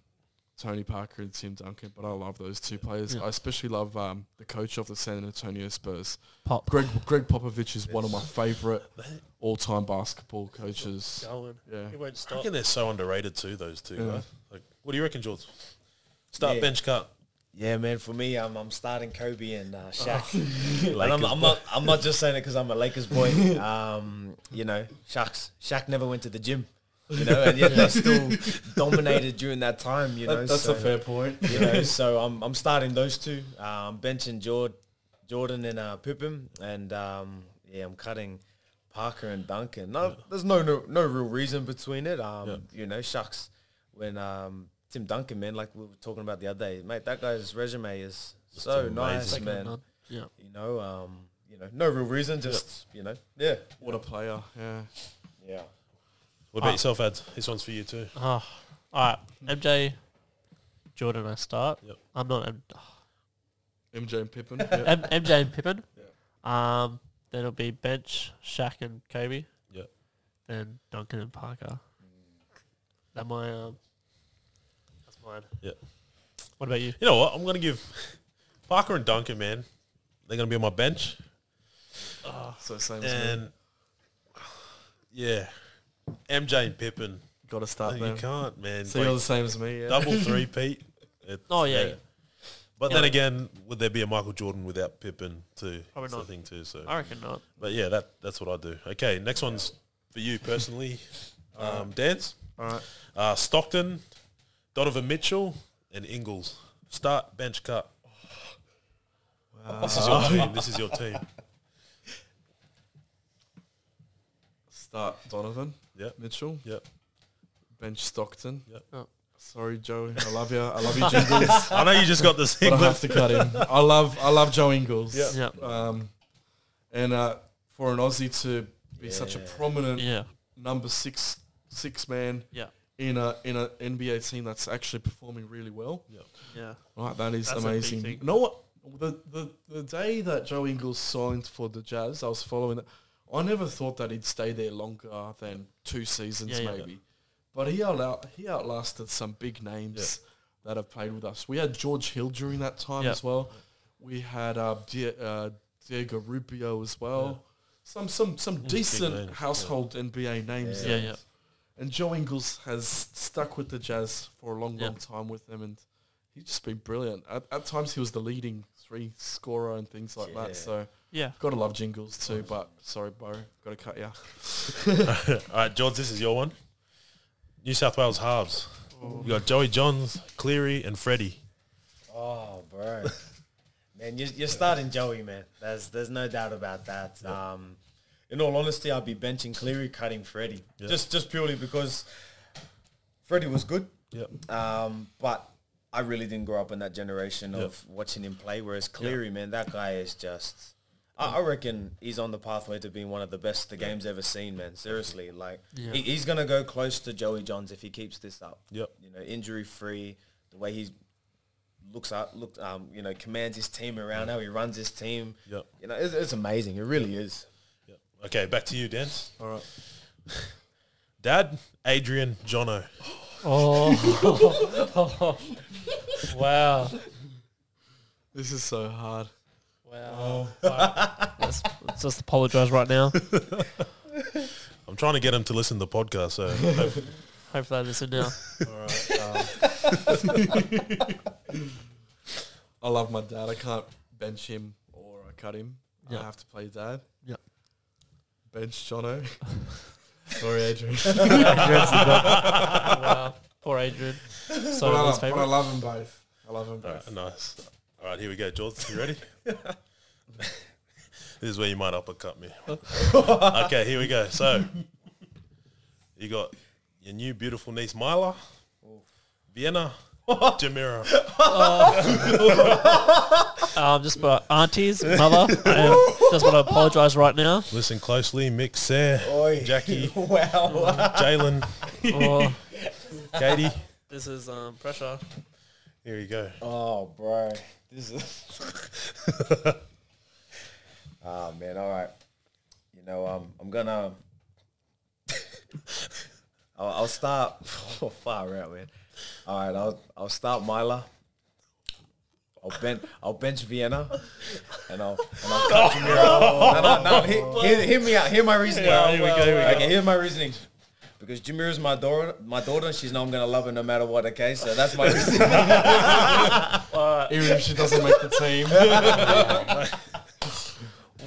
Tony Parker and Tim Duncan, but I love those two players. Yeah. I especially love um, the coach of the San Antonio Spurs, Pop. Gregg Gregg Popovich is one of my favorite all time basketball coaches. Going. Yeah, He won't I stop. reckon they're so underrated too. Those two Yeah. guys. Like, what do you reckon, George? Start Yeah. bench cut. Yeah, man. For me, I'm, I'm starting Kobe and uh, Shaq. and I'm, I'm not I'm not just saying it because I'm a Lakers boy. Um, you know, Shaq's Shaq never went to the gym. You know, and yet they still dominated during that time. You know, That- that's so, a fair point. You know, so I'm I'm starting those two. Um, benching Jord, Jordan and uh, Pippen, and um, yeah, I'm cutting Parker and Duncan. No, there's no, no no real reason between it. Um, Yeah. you know, shucks. When um, Tim Duncan, man, like we were talking about the other day, mate, that guy's resume is so nice, man. Yeah. You know, um, you know, no real reason, just you know, yeah, What a player! Yeah, yeah. What about Ah. yourself, Ed? This one's for you too. Oh, all right. MJ, Jordan, I start. Yep. I'm not M- MJ and Pippen. yeah. M- MJ and Pippen. Um, then it'll be bench, Shaq and Kobe. Yep. Then Duncan and Parker. That my um. That's mine. Yep. What about you? You know what? I'm gonna give Parker and Duncan, man. They're gonna be on my bench, so same as me. and yeah, MJ and Pippen. Got to start you them. can't, man. So Like, you're the same as me. Yeah. double three, Pete. It's- Oh, yeah. But Yeah. then again, would there be a Michael Jordan without Pippen too? Probably That's the not. thing too. So, I reckon not. but yeah, that that's what I do. Okay, next one's for you personally, um, Dance. All right. Uh, Stockton, Donovan Mitchell, and Ingles. Start bench cut. This is your team. This is your team. Start Donovan. Yep. Mitchell. Yep. Bench Stockton. Yep. Oh. Sorry, Joe. I love you. I love you, Jingles. I know you just got this but I thing. have to cut him. I love I love Joe Ingles. Yeah. Yeah. Um, and uh, for an Aussie to be such a Yeah. prominent Yeah. number six six man Yeah. in a in a NBA team that's actually performing really well. Yeah. Right, that is That's a big amazing. thing. You know what? The, the the day that Joe Ingles signed for the Jazz, I was following that. I never thought that he'd stay there longer than two seasons, Yeah, yeah. maybe. But he out he outlasted some big names that have played with us. We had George Hill during that time Yeah. as well. We had uh, Di- uh, Diego Rubio as well. Some some some decent names, yeah. household NBA names. Yeah. Yeah. And Joe Ingles has stuck with the Jazz for a long, Yeah. long time with them, and he's just been brilliant. At, at times, he was the leading three scorer and things like Yeah. that. So Yeah. gotta love Jingles too. But sorry, Bo, gotta cut you. All right, George, this is your one. New South Wales halves. You got Joey Johns, Cleary, and Freddie. Oh, bro. man, you're, you're starting Joey, man. There's there's no doubt about that. Um, in all honesty, I'd be benching Cleary, cutting Freddie. Yeah. Just just purely because Freddie was good, Yep. um, but I really didn't grow up in that generation of watching him play. Whereas Cleary, man, that guy is just... I I reckon he's on the pathway to being one of the best the game's ever seen, man. Seriously, like Yeah. he, he's gonna go close to Joey Johns if he keeps this up. Yep. You know, injury free, the way he looks up, look, um, you know, commands his team around, how he runs his team. Yep. You know, it's, it's amazing. It really is. Yep. Okay, back to you, Dan. All right. Dad, Adrian, Jono. Oh. wow. This is so hard. Wow. wow. Let's, let's just apologise right now. I'm trying to get him to listen to the podcast, so hopefully- Hopefully they listen now. All right. um, I love my dad. I can't bench him or I cut him. Yeah. I have to play dad. Yeah. Bench Jono. Sorry, Adrian. wow. Poor Adrian. So but, I love, but I love them both. I love them both. right, nice. All right, here we go, George. You ready? this is where you might uppercut me. okay, here we go. So, you got your new beautiful niece, Myla, Vienna, Jamira. Um, just for aunties, mother, I just want to apologise right now. Listen closely. Mick, Sarah, Oi. Jackie, wow. Jalen, Oh, Katie. this is um, pressure. Here you go. Oh, bro. This is. Ah man, all right. You know, um, I'm gonna. I'll, I'll start. Oh, far out, man. All right, I'll I'll start Myla. I'll bench I'll bench Vienna, and I'll and I'll cut Jamiro. No, no, no. Hear, hear, hear me out. Hear my reasoning. Yeah, here we go, here we okay, here's my reasoning. Because Jamira's my daughter, my daughter, and she's know I'm gonna love her no matter what. Okay, so that's my reasoning. Even if she doesn't make the team.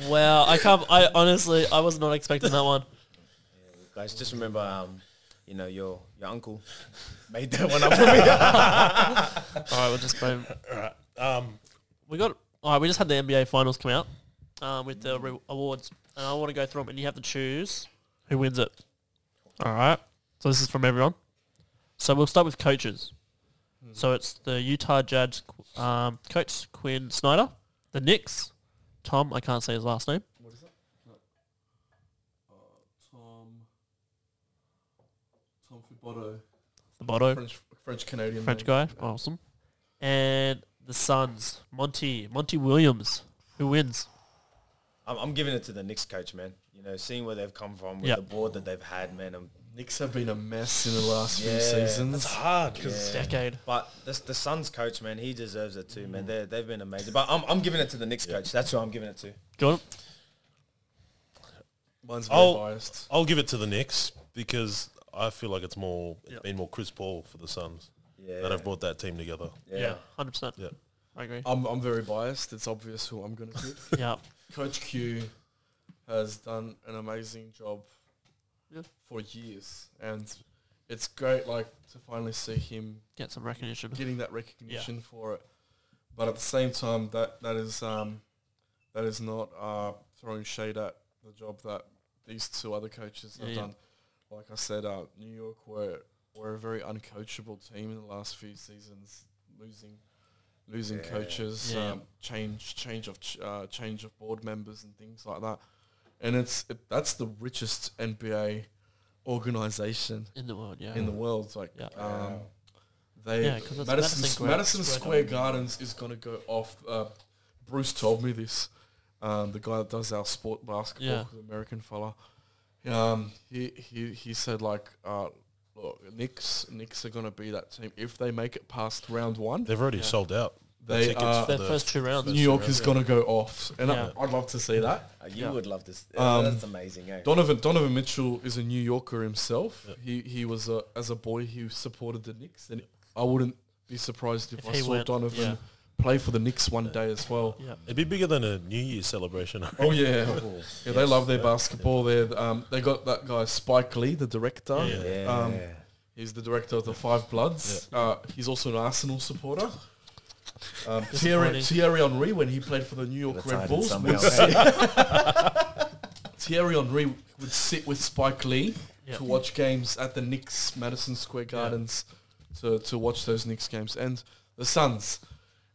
Wow, I can't. I honestly, I was not expecting that one. Guys, just remember, um, you know, your your uncle made that one up for me. All right, we'll just go. Alright. Um, We got. All right, we just had the NBA finals come out um, with the re- awards, and I want to go through them, and you have to choose who wins it. All right. So this is from everyone. So we'll start with coaches. So it's the Utah Jazz um, coach Quin Snyder, the Knicks, Tom. I can't say his last name. What is that? No. Uh, Tom. Tom Fiboto. The Bodo, French French Canadian. French guy, awesome, and the Suns, Monty, Monty Williams, who wins. I'm, I'm giving it to the Knicks coach, man. You know, seeing where they've come from with Yep. the board that they've had, man. Um, Knicks have been a mess in the last Yeah. few seasons. it's hard because Yeah. Decade. but the the Suns coach, man, he deserves it too, man. They they've been amazing. But I'm I'm giving it to the Knicks coach. That's who I'm giving it to. Jordan. Mine's very I'll- biased. I'll give it to the Knicks because I feel like it's more it's Yep. been more Chris Paul for the Suns Yeah, that have brought that team together. Yeah, hundred percent. Yeah. I agree. I'm I'm very biased. It's obvious who I'm going to pick. yeah, Coach Q has done an amazing job Yeah. for years, and it's great, like to finally see him get some recognition. getting that recognition for it. But at the same time, that that is um, that is not uh, throwing shade at the job that these two other coaches have Yeah, yeah. done. Like I said, uh, New York were were a very uncoachable team in the last few seasons, losing losing Yeah. coaches, Yeah. um, change change of ch- uh, change of board members and things like that. And it's it, that's the richest NBA organization in the world. Yeah, in the world. Like, Yeah. um, they Yeah, 'cause it's Madison Madison Square- Madison Square Square Gardens is going to go off. Uh, Bruce told me this. Um, the guy that does our sport basketball, Yeah. the American fella. Um, he he he said like, uh, look, Knicks Knicks are going to be that team if they make it past round one. They've already Yeah. sold out. The They tickets are- for their the first two rounds. New York is going to go off, and Yeah. I, I'd love to see that. Uh, you Yeah. would love this. Um, that's amazing, eh? Donovan Donovan Mitchell is a New Yorker himself. Yep. He he was a as a boy he supported the Knicks, and I wouldn't be surprised if, If I he saw went, Donovan yeah. play for the Knicks one day as well. Yeah, It'd be bigger than a New Year's celebration. Oh yeah, yeah. They love their basketball. They um they got that guy Spike Lee, the director. Yeah. yeah. Um, He's the director of the Five Bloods. Uh, he's also an Arsenal supporter. Um, Thierry, Thierry Henry, when he played for the New York Red Bulls, somehow. would sit, Thierry Henry would sit with Spike Lee Yeah. to watch games at the Knicks Madison Square Gardens to, to watch those Knicks games. And the Suns,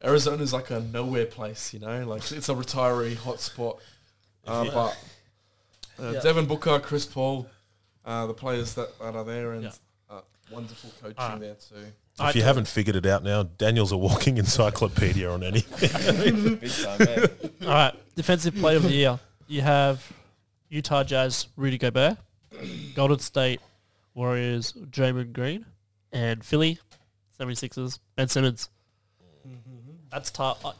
Arizona's like a nowhere place, you know, like it's a retiree hotspot. Uh, you- but uh, Yeah. Devin Booker, Chris Paul, uh, the players that, that are there, and Yeah. uh, wonderful coaching there too. If you haven't figured it out now, Daniel's a walking encyclopedia on anything. Big time? All right, defensive player of the year. You have Utah Jazz, Rudy Gobert, Golden State Warriors, Draymond Green, and Philly 76ers, Ben Simmons. That's tough. I-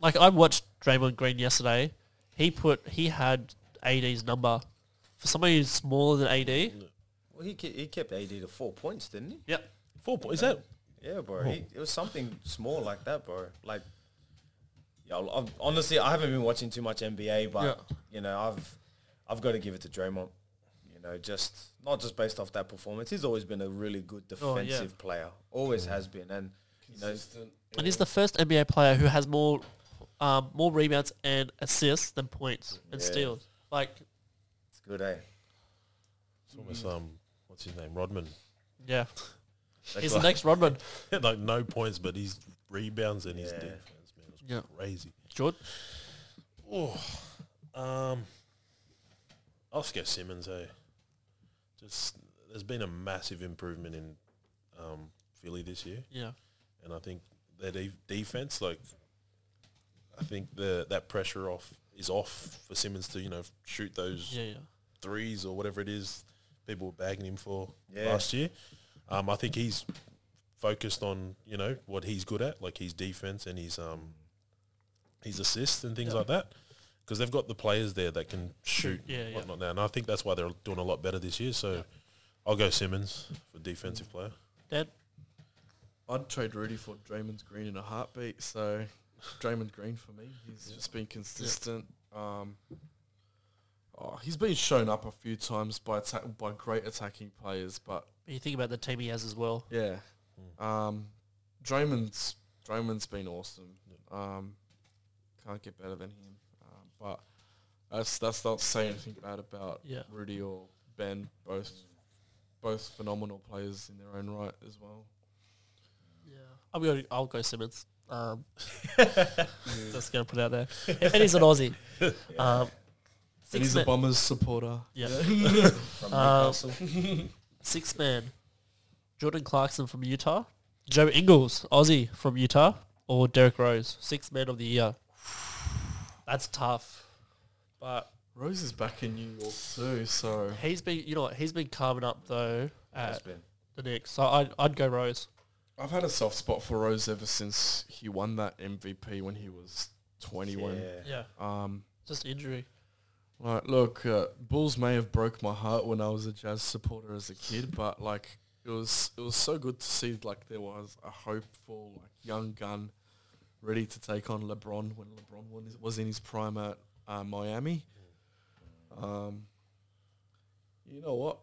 Like I watched Draymond Green yesterday. He put he had AD's number for somebody who's smaller than AD. Well, he he kept AD to four points, didn't he? Yep. Four points. Is that? Yeah, bro. He, it was something small like that, bro. Like, yeah, I've, honestly, I haven't been watching too much NBA, but Yeah. you know, I've I've got to give it to Draymond. You know, just not just based off that performance. He's always been a really good Oh, yeah. defensive player. Always has been, and you know, And he's the first NBA player who has more um, more rebounds and assists than points and Yeah. steals. Like, it's good, eh? It's almost um, what's his name, Rodman. yeah, That he's guy- the next Rodman. like no points, but his rebounds and his Yeah. defense, man, was Yeah. crazy. Jordan. Oh, um, I'll just go Simmons. Hey, just there's been a massive improvement in um, Philly this year, Yeah. and I think their de- defense. Like, I think the that pressure off is off for Simmons to you know shoot those Yeah, yeah. threes or whatever it is people were bagging him for Yeah. last year. Um, I think he's focused on you know what he's good at, like his defense and his um his assists and things Yeah. like that. Because they've got the players there that can shoot, yeah, yeah. whatnot now, and I think that's why they're doing a lot better this year. So I'll go Simmons for defensive player. Dad? I'd trade Rudy for Draymond Green in a heartbeat. So Draymond Green for me. He's just been consistent. Um, oh, he's been shown up a few times by attack, by great attacking players, but You think about the team he has as well. yeah, um, Draymond's Draymond's been awesome. Um, can't get better than him. Um, but that's that's not saying anything bad about Yeah. Rudy or Ben. Both both phenomenal players in their own right as well. Yeah. I'm going. I'll go Simmons. Um, just gonna put it out there, and he's an Aussie. Um, And six he's a Bombers supporter. yeah. From Um, Newcastle. Six man, Jordan Clarkson from Utah, Joe Ingles, Aussie from Utah, or Derrick Rose, six man of the year. That's tough, but Rose is back in New York too, so he's been. You know what? He's been carving up though at been. the Knicks. So I'd I'd go Rose. I've had a soft spot for Rose ever since he won that MVP when he was 21. Yeah. Yeah. Um, Just injury. Like, look, uh, Bulls may have broke my heart when I was a Jazz supporter as a kid, but like it was it was so good to see like there was a hopeful like young gun ready to take on LeBron when LeBron was- was in his prime at uh, Miami. Um, you know what?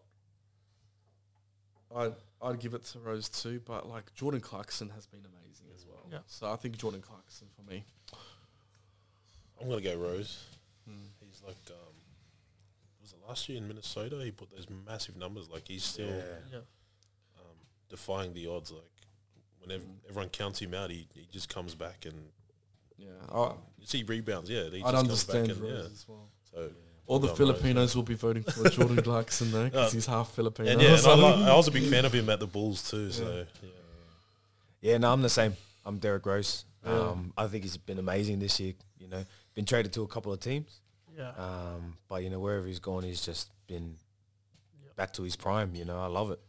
I'd I'd give it to Rose too, but like Jordan Clarkson has been amazing as well. Yeah. So I think Jordan Clarkson for me. I'm gonna go Rose. Hmm. He's like, um, was it last year in Minnesota? He put those massive numbers. Like he's still Yeah. Yeah. um, defying the odds. Like whenever everyone counts him out, he, he just comes back and Yeah, I, you see rebounds. Yeah, he I'd just understand comes back and, Rose yeah. as well. So All the I'll go Rose. Filipinos will be voting for Jordan Clarkson though, because Uh, he's half Filipino. And yeah, and I, so- li- I was a big fan of him at the Bulls too. So yeah. Yeah, no, I'm the same. I'm Derrick Rose. Yeah. Um, I think he's been amazing this year. You know, been traded to a couple of teams, Yeah. um, but you know wherever he's gone, he's just been Yep. back to his prime. You know, I love it.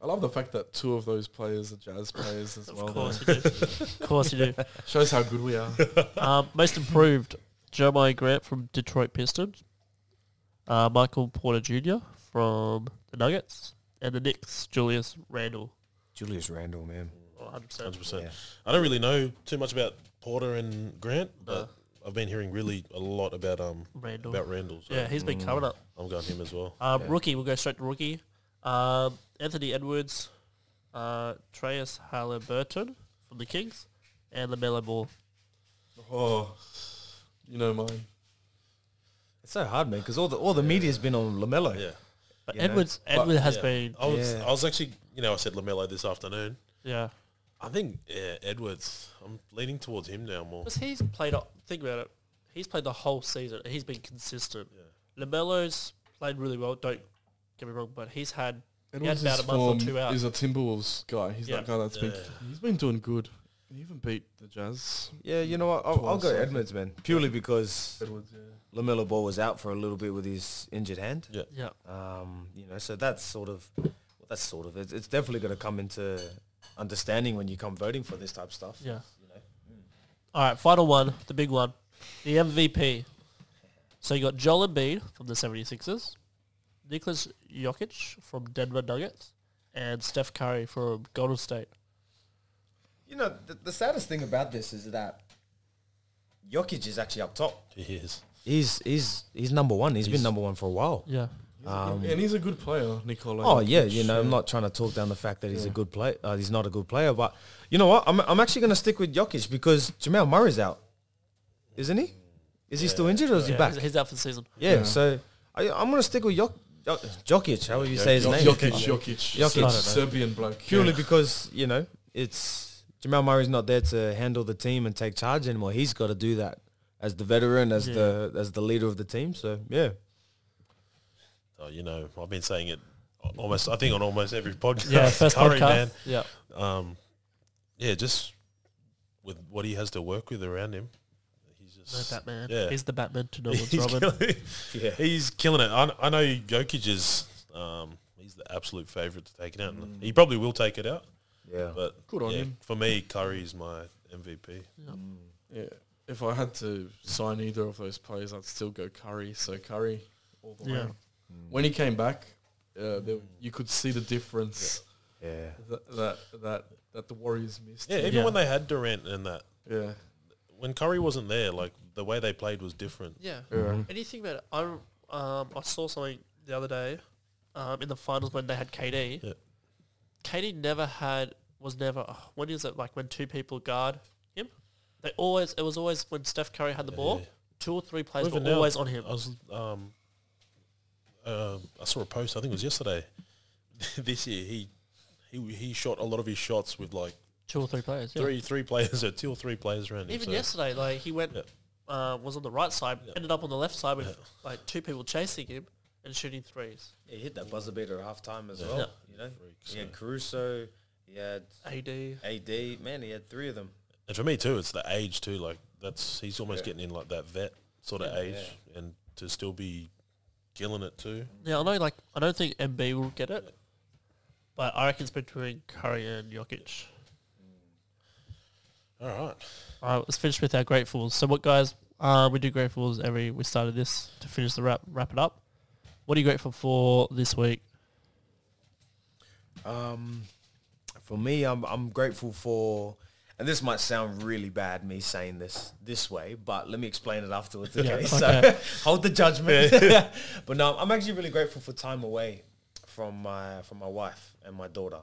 I love the fact that two of those players are Jazz players as well. Of course though. you do. of course you do. Shows how good we are. Um, most improved, Jeremiah Grant from Detroit Pistons, uh, Michael Porter Jr. from the Nuggets, and the Knicks, Julius Randle. Julius Randle, man. Oh, 100%. hundred percent. Yeah. I don't really know too much about Porter and Grant, but No. I've been hearing really a lot about um Randle. about Randle. So yeah, he's been coming up. I'm going him as well. Um, Yeah. Rookie, we'll go straight to rookie. Um, Anthony Edwards, uh, Treyas Haliburton from the Kings, and LaMelo Ball. Oh, you know mine. It's so hard, man, because all the all the media's been on Lamelo. Yeah, But You know, Edwards, but- Edwards has yeah. been, I was Yeah. I was actually you know I said Lamelo this afternoon. yeah. I think yeah, Edwards. I'm leaning towards him now more. Because he's played, think about it, he's played the whole season. He's been consistent. Yeah. Lamelo's played really well. Don't get me wrong, but he's had And He had about a month or two out. He's a Timberwolves guy. He's Yeah. that guy that's been he's been doing good. He even beat the Jazz. Yeah, you know what? I'll, I'll go Edwards, man, purely because Edwards, yeah. Lamelo Ball was out for a little bit with his injured hand. Yeah, yeah. Um, you know, so that's sort of well, that's sort of it's, it's definitely going to come into understanding when you come voting for this type of stuff. Yeah. You know, mm. All right, final one, the big one, the MVP. So you got Joel Embiid from the 76ers, Nicholas Jokic from Denver Nuggets, and Steph Curry from Golden State. you know the, the saddest thing about this is that Jokic is actually up top. he is. He's he's he's number one. he's been number one for a while. Yeah. Um, and he's a good player, Nikola. Oh yeah, Jokic, you know, I'm not trying to talk down the fact that he's a good player. Uh, he's not a good player, but you know what? I'm I'm actually going to stick with Jokic because Jamal Murray's out, isn't he? Is he still injured or is he back? He's, he's out for the season. yeah, Yeah. so I, I'm going to stick with Jok, Jok, Jokic. However you say his name, Jokic, Jokic, Jokic. Ser- I don't know. Serbian bloke. purely yeah. because you know it's Jamal Murray's not there to handle the team and take charge anymore. He's got to do that as the veteran, as Yeah. the as the leader of the team. So yeah, Oh, you know, I've been saying it almost. I think on almost every podcast. Yeah, first Curry, podcast. man. Yeah. Um, yeah, just with what he has to work with around him, he's No just Batman. Yeah. He's the Batman to Nolan's he's Robin. killing, Yeah. he's killing it. I, I know Jokic is um, he's the absolute favorite to take it out. and He probably will take it out, Yeah. but Good on yeah, him. for me, Curry is my MVP. Yeah. If I had to sign either of those players, I'd still go Curry. So Curry all the Yeah. way. When he came back, uh, there, you could see the difference yeah. that, that that that the Warriors missed. Yeah, even Yeah. when they had Durant and that, yeah, when Curry wasn't there, like the way they played was different. Yeah. yeah. Anything about it? I um I saw something the other day, um in the finals when they had KD. Yeah. KD never had was never oh, when is it like when two people guard him? They always it was always when Steph Curry had the ball, Yeah. two or three players Even were now, always on him. I was um, uh, I saw a post. I think it was yesterday. this year, he he he shot a lot of his shots with like Two or three players. Yeah. three three players or two or three players around him. Even so- yesterday, like he went Yeah. uh, was on the right side, Yeah. ended up on the left side with Yeah. like two people chasing him and shooting threes. Yeah, he hit that buzzer beater at halftime as Yeah. well. Yeah. You know, Freak, he had Caruso, he had AD. AD. Man, he had three of them. And for me too, it's the age too. Like that's he's almost Yeah. getting in like that vet sort of Yeah, age, and to still be killing it too. Yeah, I know. Like, I don't think Embiid will get it, but I reckon it's between Curry and Jokic. All right. All right, let's finish with our gratefuls. So, what guys? Uh, we do gratefuls every. We started this to finish the wrap. Wrap it up. What are you grateful for this week? Um, for me, I'm I'm grateful for, and this might sound really bad me saying this this way, but let me explain it afterwards. Okay, okay. so hold the judgment. but no, I'm actually really grateful for time away from my from my wife and my daughter.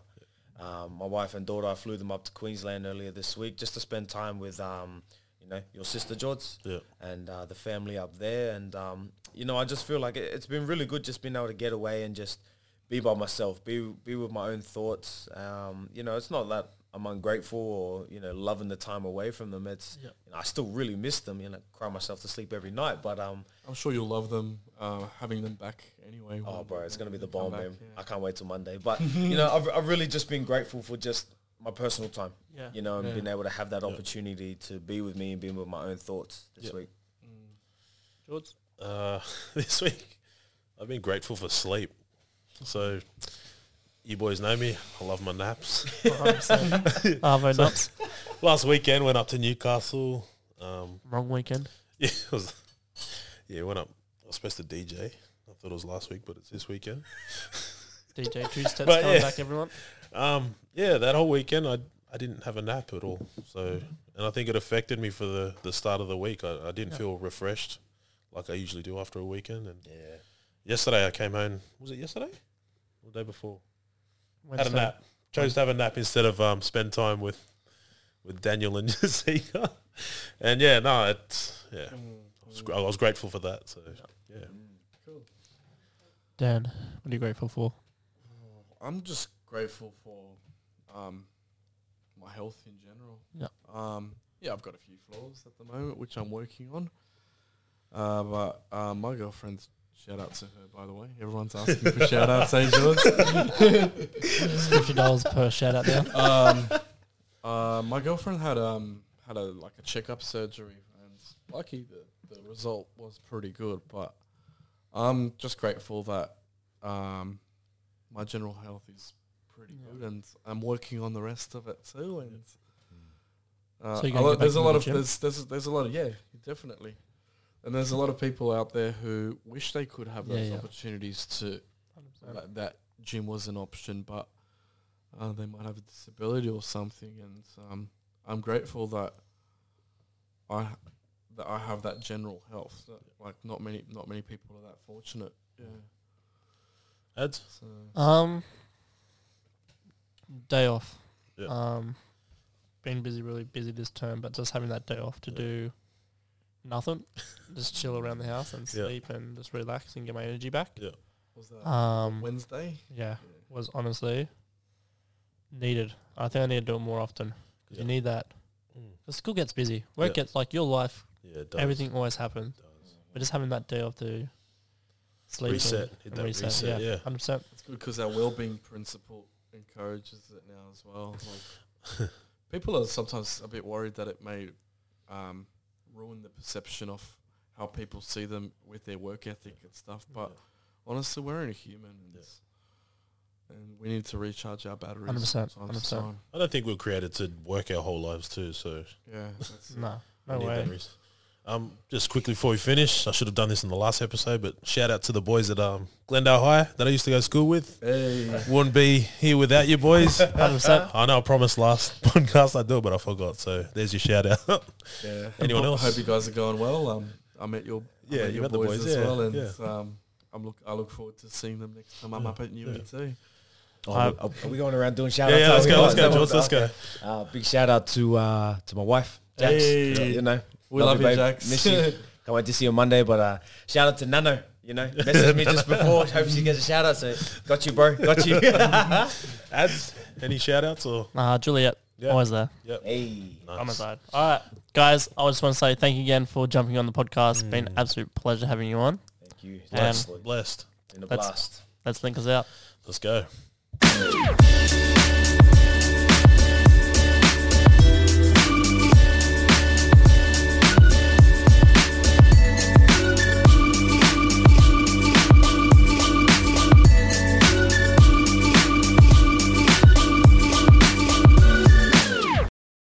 Um, my wife and daughter, I flew them up to Queensland earlier this week just to spend time with, um, you know, your sister George Yeah. and uh, the family up there. And, um, you know, I just feel like it, it's been really good just being able to get away and just be by myself, be be with my own thoughts. Um, you know, it's not that I'm ungrateful or, you know, loving the time away from them. It's, Yeah. you know, I still really miss them, you know, cry myself to sleep every night. But, um, I'm sure you'll love them uh, having them back anyway. oh, when- bro, it's going to be the bomb, come man. back, I can't wait till Monday. But, you know, I've, I've really just been grateful for just my personal time, Yeah. you know, and Yeah. being able to have that Yeah. opportunity to be with me and be with my own thoughts this Yeah. week. George. Uh, this week, I've been grateful for sleep. So, you boys know me. I love my naps. 100%. Arvo nuts. Last weekend, went up to Newcastle. Um, Wrong weekend. yeah, it was, yeah, went up. I was supposed to DJ. I thought it was last week, but it's this weekend. DJ two steps coming yeah. back. Everyone. Um, yeah, that whole weekend, I I didn't have a nap at all. So, and I think it affected me for the, the start of the week. I, I didn't Yeah. feel refreshed like I usually do after a weekend. And Yeah. yesterday, I came home. Was it yesterday? Or the day before? Had a nap. Chose to have a nap instead of um, spend time with with Daniel and Jessica. and yeah, no, it's yeah. I was, I was grateful for that. So yeah, Cool. Dan, what are you grateful for? I'm just grateful for um, my health in general. Yeah. Um, yeah, I've got a few flaws at the moment, which I'm working on. Uh, but uh, my girlfriend's shout out to her, by the way. Everyone's asking for shout outs, eh, George? Fifty dollars per shout out there. um, uh, my girlfriend had um had a like a checkup surgery, and lucky the the result was pretty good. But I'm just grateful that um my general health is pretty Yeah. good, and I'm working on the rest of it too. And uh, So you're a lot- there's a lot the of there's, there's there's a lot of yeah definitely. And there's a lot of people out there who wish they could have those yeah. opportunities to that, that gym was an option, but uh, they might have a disability or something. And um, I'm grateful that I that I have that general health. That, like not many not many people are that fortunate. Yeah. ads. So Um, day off. Yeah. Um, been busy, really busy this term, but just having that day off to Yeah. do nothing, just chill around the house and Yeah. sleep and just relax and get my energy back. Yeah, was that Um, Wednesday? yeah, was honestly needed. I think I need to do it more often because Yeah. you need that. Mm. The school gets busy. Work Yeah. gets like your life. Yeah, it does. Everything always happens, does. but just having that day off to sleep Reset. and, Hit and that reset. reset, Yeah, yeah. hundred percent. It's good because our well-being principle encourages it now as well. Like people are sometimes a bit worried that it may um, ruin the perception of how people see them with their work ethic and stuff. But honestly, we're only human, and, and we need to recharge our batteries. 100%, from time to 100%. time. I don't think we are created to work our whole lives too. So Yeah. No, no way. batteries. Um, just quickly before we finish, I should have done this in the last episode, but shout out to the boys at um, Glendale High that I used to go to school with. Hey, Wouldn't be here without you boys. 100%. I know I promised last podcast I'd do it, but I forgot. So there's your shout out. yeah. Anyone I else? hope you guys are going well. Um, I met your Yeah, met you your met the boys, boys, as yeah, well, and yeah. um, I'm look I look forward to seeing them next time I'm Yeah, up at Uni yeah. too. Oh, are, are we going around doing shout yeah, outs? yeah, let's go, let's go, is that Jules, let's go. Uh, big shout out to uh, to my wife, Jax. Hey. You know, We love you, babe. Jax. Miss you. Can't wait to see you on Monday. But uh, shout out to Nano. You know, messaged me just before. Hope she gets a shout out. So got you, bro. Got you. Ads? Any shout outs or? Uh, Juliet, Yeah. always there. Yep. hey. On my Nice. side. All right, guys. I just want to say thank you again for jumping on the podcast. Mm. been an absolute pleasure having you on. Thank you. And- Blessed. Blessed. In a That's- blast. Let's link us out. Let's go.